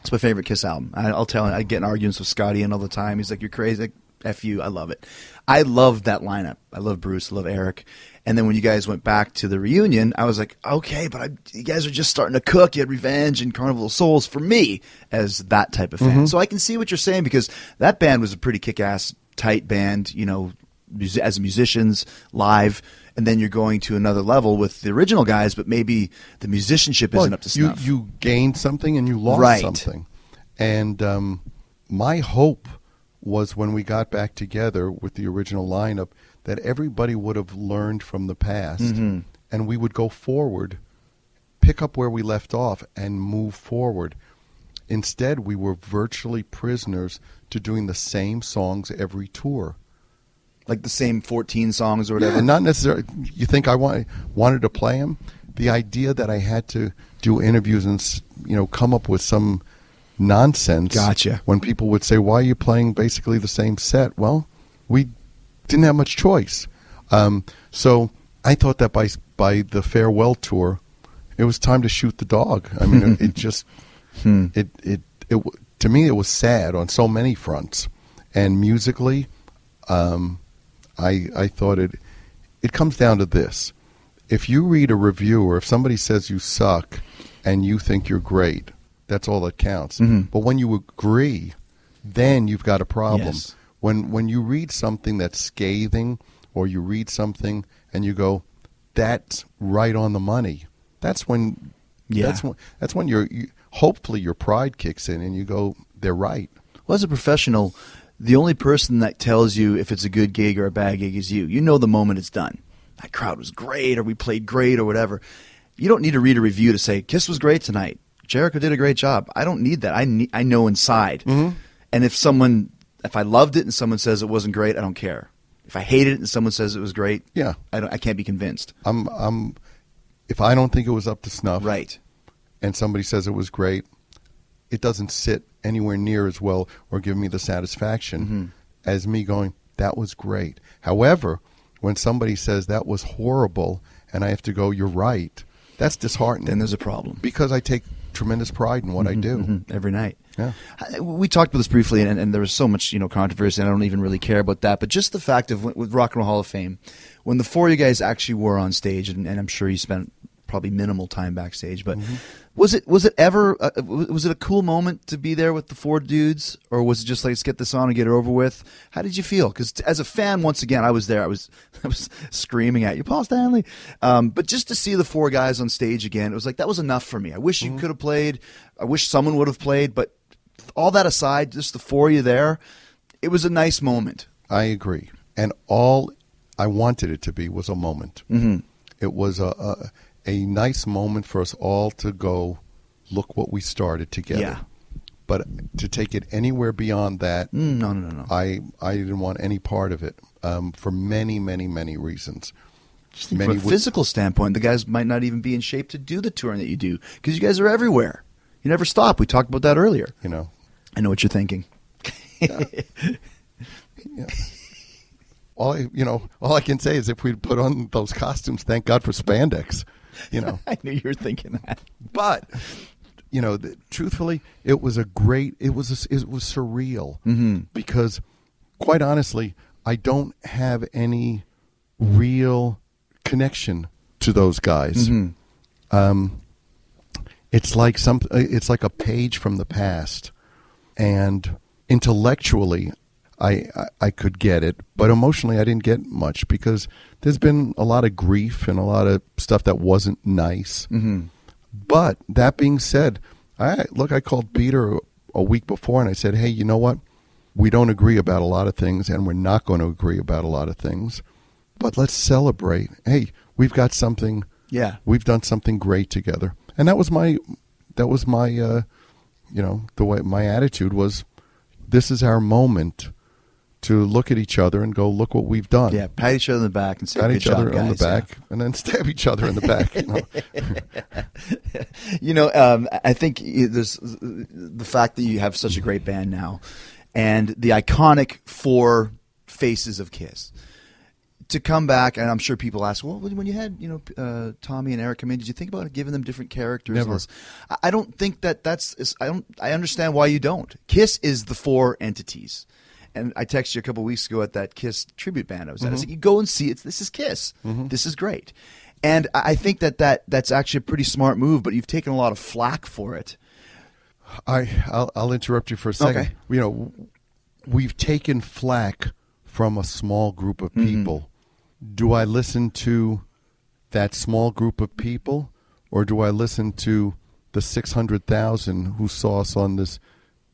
It's my favorite Kiss album. I, I'll tell you, I get in arguments with Scotty and all the time. He's like, "You're crazy." Like, F you. I love it. I love that lineup. I love Bruce. I love Eric. And then when you guys went back to the reunion, I was like, okay, but I, you guys are just starting to cook. You had Revenge and Carnival of Souls for me as that type of fan. Mm-hmm. So I can see what you're saying because that band was a pretty kick-ass, tight band. You know, mus- as musicians live, and then you're going to another level with the original guys, but maybe the musicianship isn't up to you, snuff. You gained something and you lost Right. something. And um, my hope was when we got back together with the original lineup that everybody would have learned from the past Mm-hmm. and we would go forward, pick up where we left off, and move forward. Instead, we were virtually prisoners to doing the same songs every tour. Like the same 14 songs or whatever. Yeah, not necessarily. You think I want, wanted to play them? The idea that I had to do interviews and you know come up with some nonsense. Gotcha. When people would say, "Why are you playing basically the same set?" Well, we didn't have much choice. Um, so I thought that by by the farewell tour, it was time to shoot the dog. I mean, it, it just it, it it to me it was sad on so many fronts, and musically, um, I I thought it it comes down to this: if you read a review or if somebody says you suck and you think you're great, that's all that counts. Mm-hmm. But when you agree, then you've got a problem. Yes. When when you read something that's scathing, or you read something and you go, "That's right on the money." That's when. Yeah. That's when. That's when your you, hopefully your pride kicks in and you go, "They're right." Well, as a professional, the only person that tells you if it's a good gig or a bad gig is you. You know the moment it's done. That crowd was great, or we played great, or whatever. You don't need to read a review to say Kiss was great tonight. Jericho did a great job. I don't need that. I need, I know inside. Mm-hmm. And if someone, if I loved it and someone says it wasn't great, I don't care. If I hated it and someone says it was great, Yeah. I don't. I can't be convinced. I'm. I'm. If I don't think it was up to snuff, Right. and somebody says it was great, it doesn't sit anywhere near as well or give me the satisfaction Mm-hmm. as me going, that was great. However, when somebody says that was horrible and I have to go, you're right, that's disheartening. Then there's a problem. because I take tremendous pride in what I do. Mhm, every night. Yeah. We talked about this briefly, and, and there was so much you know controversy, and I don't even really care about that. But just the fact of with Rock and Roll Hall of Fame, when the four of you guys actually were on stage, and, and I'm sure you spent probably minimal time backstage, but was it was it ever uh, was it a cool moment to be there with the four dudes, or was it just like let's get this on and get it over with? How did you feel? Because as a fan, once again, I was there. I was I was screaming at you, Paul Stanley. Um, but just to see the four guys on stage again, it was like that was enough for me. I wish you could have played. I wish someone would have played, but all that aside, just the four of you there, it was a nice moment. I agree. And all I wanted it to be was a moment. Mm-hmm. It was a, a a nice moment for us all to go, look what we started together. Yeah. But to take it anywhere beyond that, Mm, no, no, no, no. I I didn't want any part of it um, for many, many, many reasons. From Many a would- physical standpoint, the guys might not even be in shape to do the touring that you do because you guys are everywhere. You never stop. We talked about that earlier. you know. I know what you're thinking. All I, you know, all I can say is if we'd put on those costumes, thank God for spandex. You know, I knew you were thinking that. but you know, the, truthfully, it was a great. It was a, it was surreal mm-hmm. because, quite honestly, I don't have any real connection to those guys. Mm-hmm. Um, it's like some. Uh, it's like a page from the past, and intellectually, I, I I could get it, but emotionally, I didn't get much because there's been a lot of grief and a lot of stuff that wasn't nice. Mm-hmm. But that being said, I look. I called Peter a week before, and I said, "Hey, you know what? We don't agree about a lot of things, and we're not going to agree about a lot of things. But let's celebrate. Hey, we've got something. Yeah. we've done something great together." And that was my, that was my, uh, you know, the way my attitude was. This is our moment to look at each other and go, "Look what we've done." Yeah, pat each other in the back and say, Pat "Good each job, other on the guys." Yeah. back, and then stab each other in the back. You know? you know, um, I think there's the fact that you have such a great band now, and the iconic four faces of Kiss. To come back, and I'm sure people ask, well, when you had you know uh, Tommy and Eric come in, did you think about giving them different characters? Never. I- I don't think that that's. I don't. I understand why you don't. Kiss is the four entities. And I texted you a couple weeks ago at that Kiss tribute band I was at. I mm-hmm. said, "You go and see it. This is Kiss. Mm-hmm. This is great." And I think that, that that's actually a pretty smart move. But you've taken a lot of flack for it. I I'll, I'll interrupt you for a second. Okay. You know, we've taken flack from a small group of mm-hmm. people. Do I listen to that small group of people, or do I listen to the six hundred thousand who saw us on this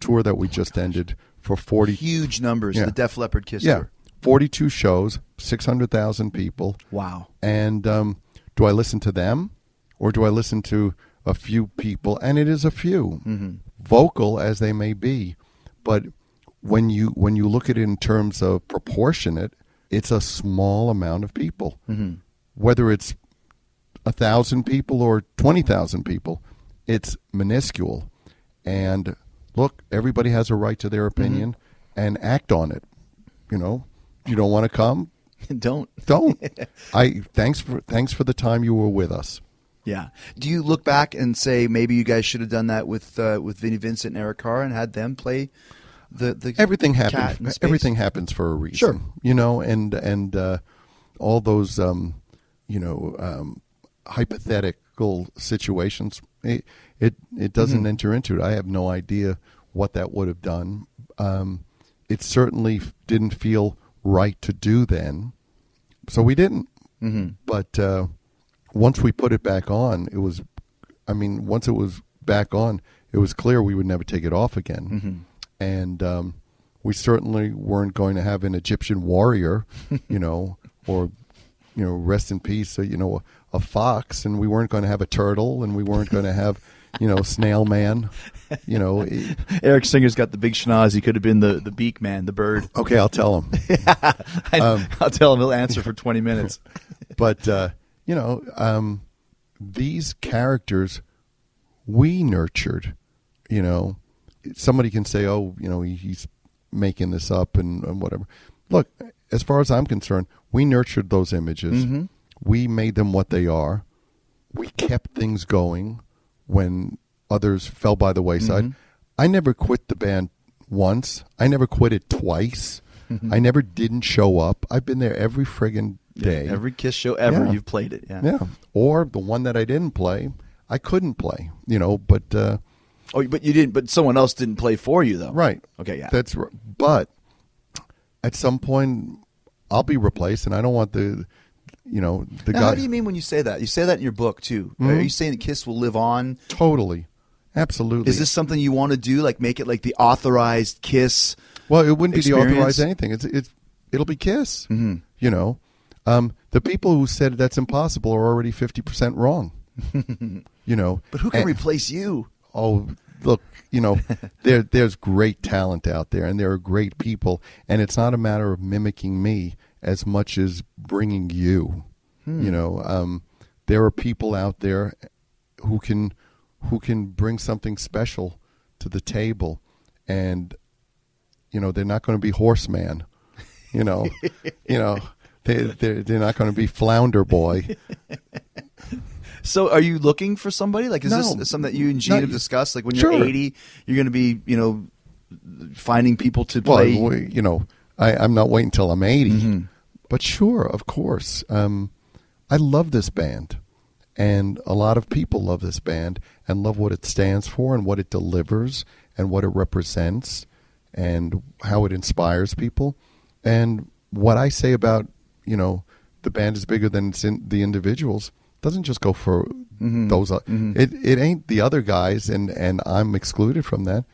tour that we just ended for forty Huge numbers. Yeah. The Def Leppard Kiss yeah tour. forty two shows, six hundred thousand people. Wow. And um, do I listen to them or do I listen to a few people? And it is a few, vocal as they may be. But when you when you look at it in terms of proportionate, it's a small amount of people. Whether it's a thousand people or twenty thousand people, it's minuscule. And look, everybody has a right to their opinion and act on it. You know, you don't want to come, don't. don't. I thanks for thanks for the time you were with us. Yeah. Do you look back and say maybe you guys should have done that with uh, with Vinnie Vincent and Eric Carr and had them play the the Everything happens. Everything happens for a reason. Sure. You know, and and uh, all those um, you know um, hypothetical situations. It it, it doesn't Mm-hmm. enter into it. I have no idea what that would have done. Um, it certainly didn't feel right to do then, so we didn't. Mm-hmm. But uh, once we put it back on, it was. I mean, once it was back on, it was clear we would never take it off again, and um, we certainly weren't going to have an Egyptian warrior, you know, or you know, rest in peace, uh, you know, a, a fox, and we weren't going to have a turtle, and we weren't going to have, you know, snail man, you know. it- Eric Singer's got the big schnoz. He could have been the, the beak man, the bird. okay, I'll tell him. I, I'll tell him he'll answer for 20 minutes. but uh, you know, um, these characters we nurtured. You know, somebody can say, "Oh, you know, he's making this up and, and whatever." Look, as far as I'm concerned, we nurtured those images. We made them what they are. We kept things going when others fell by the wayside. I never quit the band once. I never quit it twice. I never didn't show up. I've been there every friggin' day. Every Kiss show ever, Yeah. you've played it. Yeah. Yeah. Or the one that I didn't play, I couldn't play, you know, but uh Oh, but you didn't. But someone else didn't play for you, though. right. Okay. Yeah. That's r- but at some point I'll be replaced and I don't want the you know, the Now, guy how do you mean when you say that? You say that in your book too. Are you saying that Kiss will live on? totally. Absolutely. Is this something you want to do? Like make it like the authorized Kiss? Well, it wouldn't be the authorized anything. It's it's it'll be Kiss. Mm-hmm. You know, um, the people who said that's impossible are already fifty percent wrong. you know, But who can And- replace you? oh look you know there there's great talent out there and there are great people and it's not a matter of mimicking me as much as bringing you you know um, there are people out there who can who can bring something special to the table and you know they're not going to be horseman you know you know they they're, they're not going to be flounder boy So, are you looking for somebody? Like, is No. this something that you and Gene have discussed? Like, when you're 80, you're going to be, you know, finding people to play. we- you know, I, I'm not waiting until I'm 80. But sure, of course. Um, I love this band. And a lot of people love this band and love what it stands for and what it delivers and what it represents and how it inspires people. And what I say about, you know, the band is bigger than it's in the individuals doesn't just go for those. uh It it ain't the other guys, and and I'm excluded from that.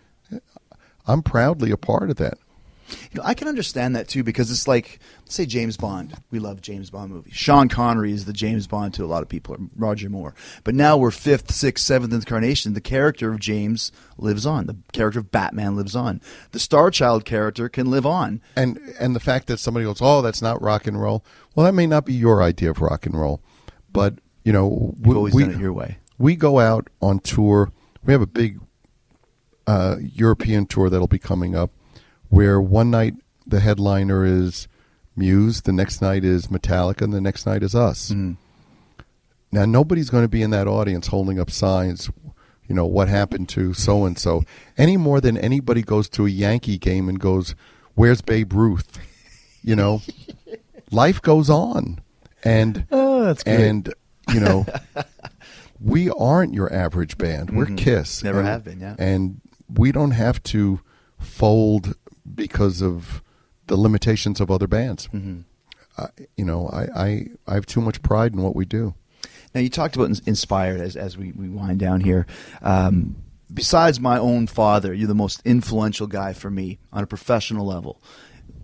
I'm proudly a part of that. You know, I can understand that too because it's like, let's say James Bond. We love James Bond movies. Sean Connery is the James Bond to a lot of people, or Roger Moore. But now we're fifth, sixth, seventh incarnation. The character of James lives on. The character of Batman lives on. The Star Child character can live on. And and the fact that somebody goes, "Oh, that's not rock and roll." Well, that may not be your idea of rock and roll, but you know, You've always done it your way. We go out on tour. We have a big uh, European tour that'll be coming up, where one night the headliner is Muse, the next night is Metallica, and the next night is us. Mm-hmm. Now, nobody's going to be in that audience holding up signs, you know, what happened to so and so, any more than anybody goes to a Yankee game and goes, Where's Babe Ruth? You know, life goes on. And, Oh, that's and, you know, we aren't your average band. We're Kiss. Mm-hmm. Never And- have been, yeah. And we don't have to fold because of the limitations of other bands. Mm-hmm. I you know, I, I, I have too much pride in what we do. Now you talked about inspired as as we, we wind down here. Um, besides my own father, you're the most influential guy for me on a professional level.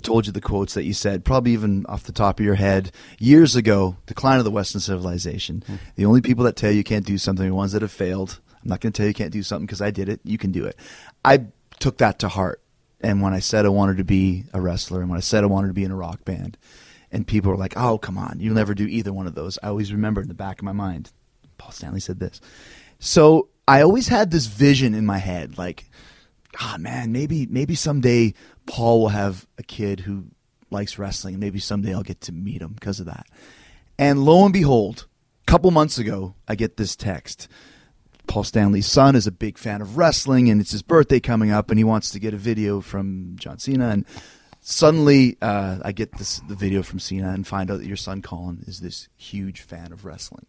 Told you the quotes that you said, probably even off the top of your head years ago. Decline of the Western civilization. The only people that tell you you can't do something are the ones that have failed. I'm not going to tell you you can't do something because I did it. You can do it. I took that to heart. And when I said I wanted to be a wrestler, and when I said I wanted to be in a rock band, and people were like, "Oh, come on, you'll never do either one of those." I always remember in the back of my mind, Paul Stanley said this. So I always had this vision in my head, like, "Ah, man, maybe maybe someday Paul will have a kid who likes wrestling, and maybe someday I'll get to meet him because of that." And lo and behold, a couple months ago, I get this text. Paul Stanley's son is a big fan of wrestling, and it's his birthday coming up, and he wants to get a video from John Cena. And suddenly, uh, I get this the video from Cena and find out that your son Colin is this huge fan of wrestling.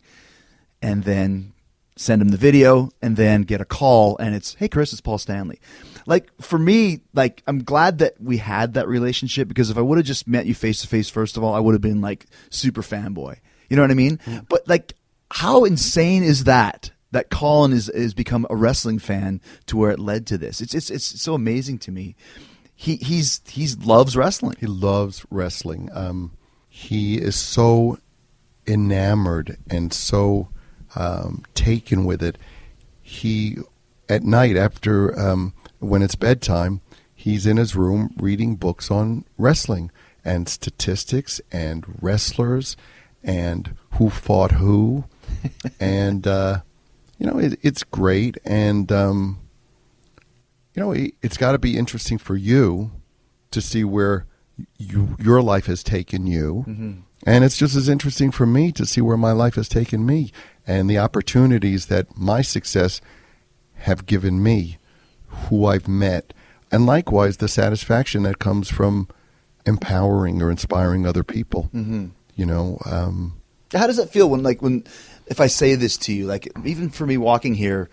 And then send him the video, and then get a call, and it's, hey, Chris, it's Paul Stanley. Like for me, like I'm glad that we had that relationship because if I would have just met you face to face, first of all, I would have been like super fanboy. You know what I mean? But like, how insane is that? That Colin is is become a wrestling fan to where it led to this. It's it's it's so amazing to me. He he's he's loves wrestling. He loves wrestling. Um, he is so enamored and so um, taken with it. He at night after um, when it's bedtime, he's in his room reading books on wrestling and statistics and wrestlers and who fought who, and uh, you know it, it's great and. Um, you know, it- it's got to be interesting for you to see where you, your life has taken you. And it's just as interesting for me to see where my life has taken me and the opportunities that my success have given me, who I've met, and likewise the satisfaction that comes from empowering or inspiring other people. Mm-hmm. You know, um, How does it feel when, like, when if I say this to you, like, even for me walking here,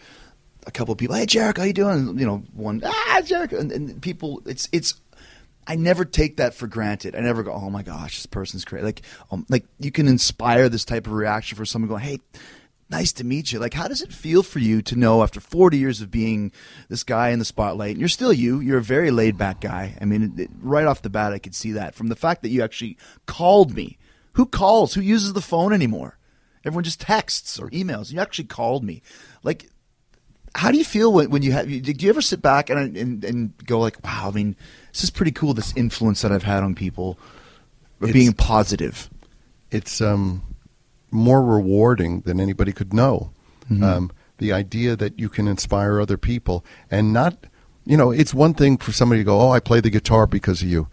a couple of people, hey, Jericho, how you doing? You know, one, ah, Jericho, and, and people, it's it's. I never take that for granted. I never go, oh my gosh, this person's great. Like, um, like you can inspire this type of reaction for someone going, hey, nice to meet you. Like, how does it feel for you to know after 40 years of being this guy in the spotlight, and you're still you, you're a very laid back guy. I mean, it- right off the bat, I could see that from the fact that you actually called me. Who calls? Who uses the phone anymore? Everyone just texts or emails. You actually called me. Like, how do you feel when, when you have? Do you ever sit back and, and and go like, "Wow, I mean, this is pretty cool. This influence that I've had on people, It's- being positive." it's um, more rewarding than anybody could know. Um, the idea that you can inspire other people and not, you know, it's one thing for somebody to go, "Oh, I play the guitar because of you."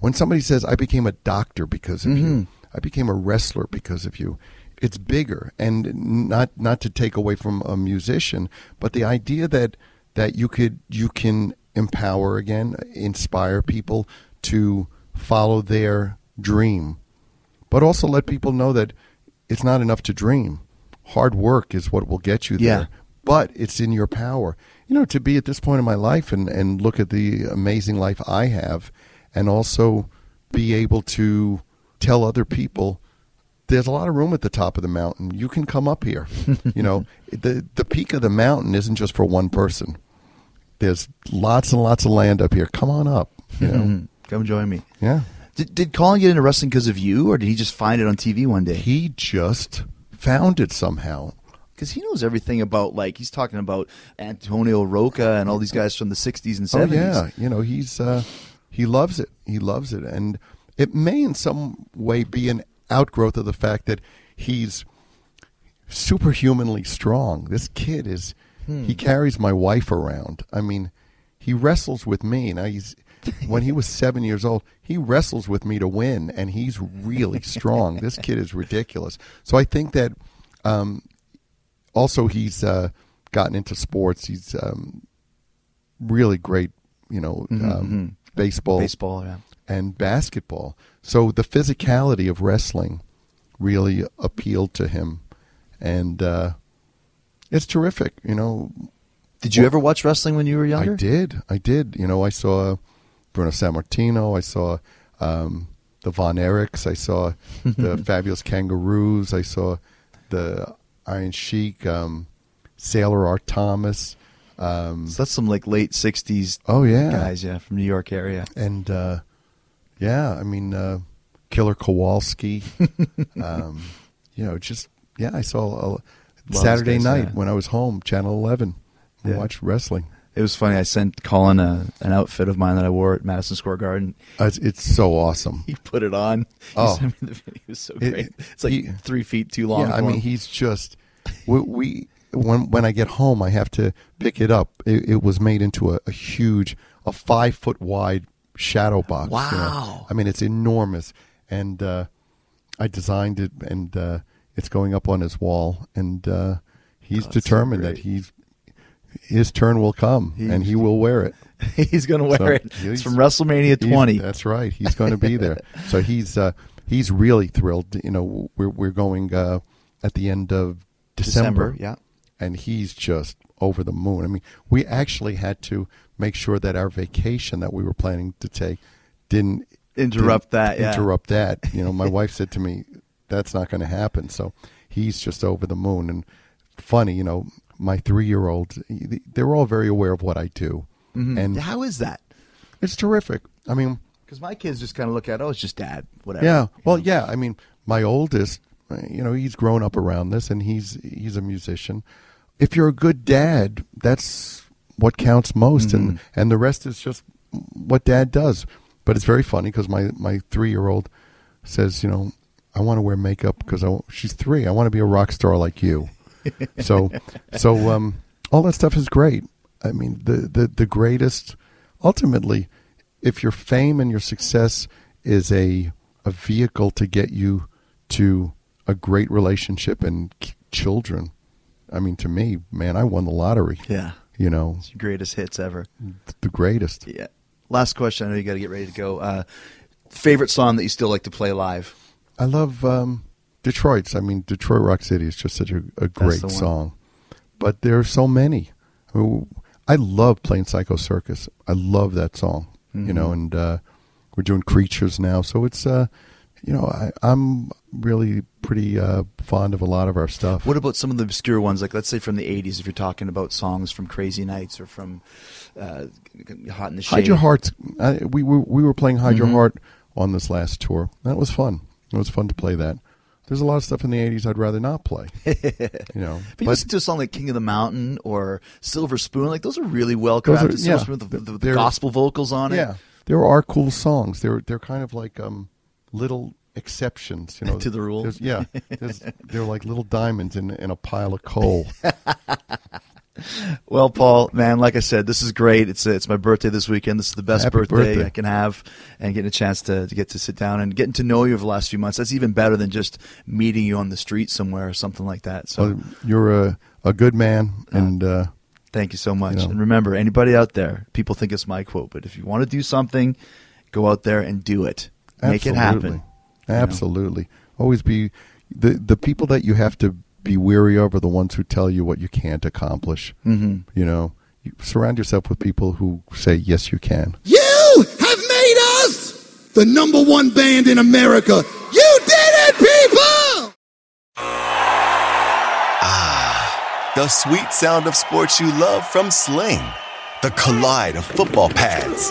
When somebody says, "I became a doctor because of you," "I became a wrestler because of you," it's bigger. And not not to take away from a musician, but the idea that that you could you can empower again, inspire people to follow their dream but also let people know that it's not enough to dream. Hard work is what will get you Yeah. there. But it's in your power. You know, to be at this point in my life and, and look at the amazing life I have and also be able to tell other people there's a lot of room at the top of the mountain. You can come up here. you know, the the peak of the mountain isn't just for one person. There's lots and lots of land up here. Come on up. You know? Come join me. yeah. Did, did Colin get into wrestling because of you, or did he just find it on TV one day? He just found it somehow. Because he knows everything about, like, he's talking about Antonio Rocca and all these guys from the 60s and 70s. Oh yeah, you know he's uh, he loves it. He loves it, and it may in some way be an outgrowth of the fact that he's superhumanly strong. This kid is he carries my wife around. I mean, he wrestles with me. Now he's when he was seven years old, he wrestles with me to win, and he's really strong. this kid is ridiculous. So I think that um, also he's uh, gotten into sports. He's um, really great, you know, um, baseball, Baseball, yeah. And basketball. So the physicality of wrestling really appealed to him, and uh, it's terrific. You know, Did you ever watch wrestling when you were younger? I did, I did. You know, I saw Bruno Sammartino. I saw um, the Von Erichs. I saw the Fabulous Kangaroos. I saw the Iron Sheik, um, Sailor Art Thomas. Um, So that's some like late 60s Oh, yeah. guys, yeah, from New York area. and uh, yeah, I mean, uh, Killer Kowalski. um, you know, just yeah, I saw a, Saturday night when I was home, Channel Eleven, Yeah. watched wrestling. It was funny. I sent Colin a, an outfit of mine that I wore at Madison Square Garden. Uh, It's, it's so awesome. He put it on. Oh. Sent me the video. It was so It- great. it's like he- three feet too long. Yeah, I mean, him. he's just we, we when when I get home, I have to pick it up. It, it was made into a, a huge, a five foot wide shadow box. you know. Wow. I mean, it's enormous, and uh, I designed it, and uh, it's going up on his wall, and uh, he's Oh, that's so determined that he's his turn will come, He- and he will wear it. he's going to wear So it. It's he's- from WrestleMania 20. That's right. He's going to be there. so he's uh, he's really thrilled. You know, we're we're going uh, at the end of December, December, yeah. and he's just over the moon. I mean, we actually had to make sure that our vacation that we were planning to take didn't Interrupt didn't that, yeah. Interrupt that. You know, my wife said to me, "That's not going to happen." So he's just over the moon. And funny, you know, my three-year-old, they're all very aware of what I do, mm-hmm. and How is that? it's terrific. I mean, Because my kids just kind of look at, oh, it's just dad, whatever. yeah. Well, yeah. I mean, my oldest, you know, he's grown up around this, and he's he's a musician. If you're a good dad, that's what counts most, and and the rest is just what dad does. But it's very funny because my my three year old says, you know, I want to wear makeup because she's three. I want to be a rock star like you. so so um, all that stuff is great. I mean, the the the greatest. Ultimately, if your fame and your success is a a vehicle to get you to a great relationship and k- children, I mean, to me, man, I won the lottery. Yeah. You know, It's greatest hits ever. the greatest. Yeah. Last question. I know you got to get ready to go. Uh, favorite song that you still like to play live? I love um, Detroit's. I mean, Detroit Rock City is just such a, a great song. But there are so many. I, mean, I love playing Psycho Circus. I love that song. You know, Mm-hmm. and uh, we're doing Creatures now, so it's uh, you know, I, I'm really pretty uh, fond of a lot of our stuff. What about some of the obscure ones? Like, let's say from the 80s, if you're talking about songs from Crazy Nights or from uh, Hot in the Shade. Hide Your Heart. We were we were playing Hide Mm-hmm. Your Heart on this last tour. That was fun. It was fun to play that. There's a lot of stuff in the '80s I'd rather not play. you know, But you listen to a song like King of the Mountain or Silver Spoon, like those are really well crafted. Silver yeah. Spoon, with the, the, the gospel vocals on it. yeah, there are cool songs. They're they're kind of like um, little exceptions, you know, To the rule. Yeah, there's, they're like little diamonds in in a pile of coal. Well, Paul, man, like I said, this is great. It's it's my birthday this weekend. This is the best Happy birthday, birthday. I can have, and getting a chance to, to get to sit down and getting to know you over the last few months. That's even better than just meeting you on the street somewhere or something like that. So, you're a a good man, and uh, thank you so much. you know. And remember, anybody out there, people think it's my quote, but if you want to do something, go out there and do it. Make it happen. Absolutely. Absolutely. Always be the the people that you have to be weary of are the ones who tell you what you can't accomplish. Mm-hmm. You know, you surround yourself with people who say yes, you can. You have made us the number one band in America. You did it, people! Ah, the sweet sound of sports you love from Sling. The collide of football pads.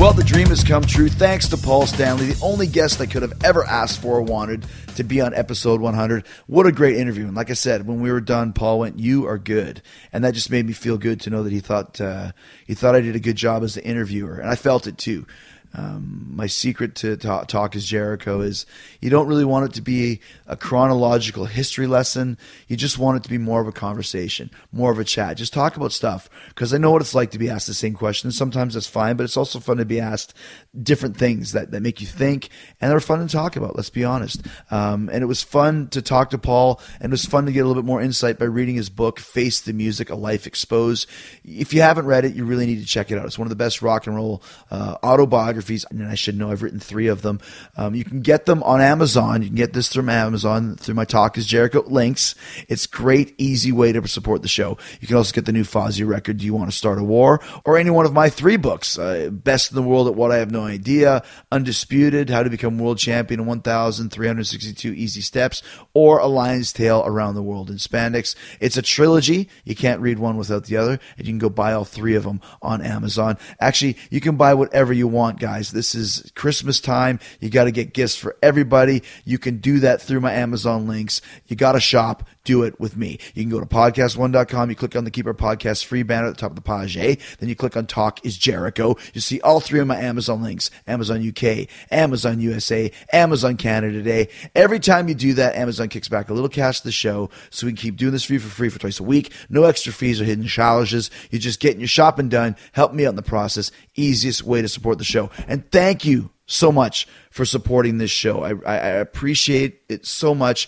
Well, the dream has come true thanks to Paul Stanley, the only guest I could have ever asked for or wanted to be on episode 100. What a great interview. And like I said, when we were done, Paul went, You are good. And that just made me feel good to know that he thought, uh, he thought I did a good job as the interviewer. And I felt it too. Um, my secret to talk, talk is Jericho is you don't really want it to be a chronological history lesson. You just want it to be more of a conversation, more of a chat. Just talk about stuff because I know what it's like to be asked the same question. Sometimes that's fine, but it's also fun to be asked different things that, that make you think and they're fun to talk about. Let's be honest. Um, and it was fun to talk to Paul and it was fun to get a little bit more insight by reading his book, Face the Music, A Life Exposed. If you haven't read it, you really need to check it out. It's one of the best rock and roll uh, autobiographies, and I should know I've written three of them. Um, you can get them on Amazon. You can get this through Amazon through my Talk is Jericho links. It's great, easy way to support the show. You can also get the new Fozzy record, Do You Want to Start a War? Or any one of my three books, uh, Best in the World at What I Have No Idea, Undisputed, How to Become World Champion in 1,362 Easy Steps, or A Lion's Tale Around the World in Spandex. It's a trilogy. You can't read one without the other, and you can go buy all three of them on Amazon. Actually, you can buy whatever you want, guys guys. This is Christmas time. You got to get gifts for everybody. You can do that through my Amazon links. You got to shop. Do it with me. You can go to podcastone.com. You click on the Keep Our Podcast free banner at the top of the page. Eh? Then you click on Talk is Jericho. You see all three of my Amazon links Amazon UK, Amazon USA, Amazon Canada Today. Every time you do that, Amazon kicks back a little cash to the show so we can keep doing this for you for free for twice a week. No extra fees or hidden charges. You're just getting your shopping done. Help me out in the process. Easiest way to support the show. And thank you so much for supporting this show. I, I, appreciate it so much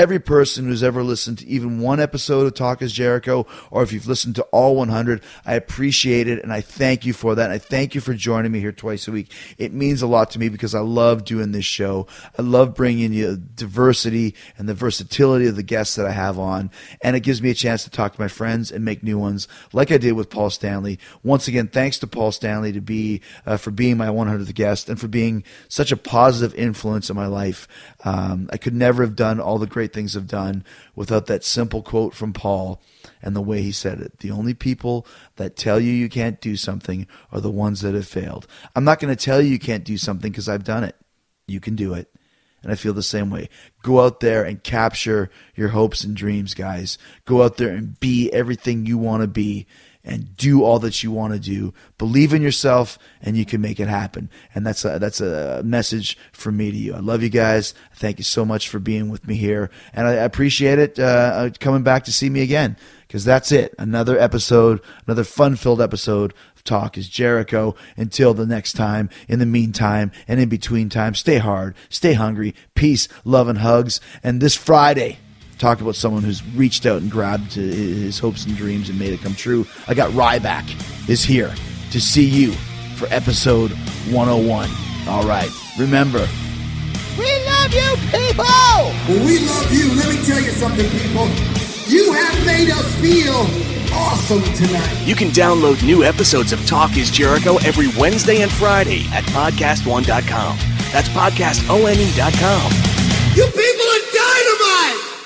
every person who's ever listened to even one episode of Talk is Jericho, or if you've listened to all 100, I appreciate it and I thank you for that. I thank you for joining me here twice a week. It means a lot to me because I love doing this show. I love bringing you diversity and the versatility of the guests that I have on. And it gives me a chance to talk to my friends and make new ones like I did with Paul Stanley. Once again, thanks to Paul Stanley to be, uh, for being my 100th guest and for being such a positive influence in my life. Um, I could never have done all the great things I've done without that simple quote from Paul and the way he said it. The only people that tell you you can't do something are the ones that have failed. I'm not going to tell you you can't do something because I've done it. You can do it. And I feel the same way. Go out there and capture your hopes and dreams, guys. Go out there and be everything you want to be and do all that you want to do. Believe in yourself, and you can make it happen. And that's a, that's a message from me to you. I love you guys. Thank you so much for being with me here, and I appreciate it uh, coming back to see me again. Because that's it. Another episode, another fun-filled episode of Talk is Jericho. Until the next time. In the meantime, and in between time, stay hard, stay hungry, peace, love, and hugs. And this Friday talk about someone who's reached out and grabbed his hopes and dreams and made it come true. I got Ryback is here to see you for episode 101. All right, remember, we love you, people. We love you. Let me tell you something, people. You have made us feel awesome tonight. You can download new episodes of Talk is Jericho every Wednesday and Friday at podcastone.com. That's podcastone.com. You people are dynamite.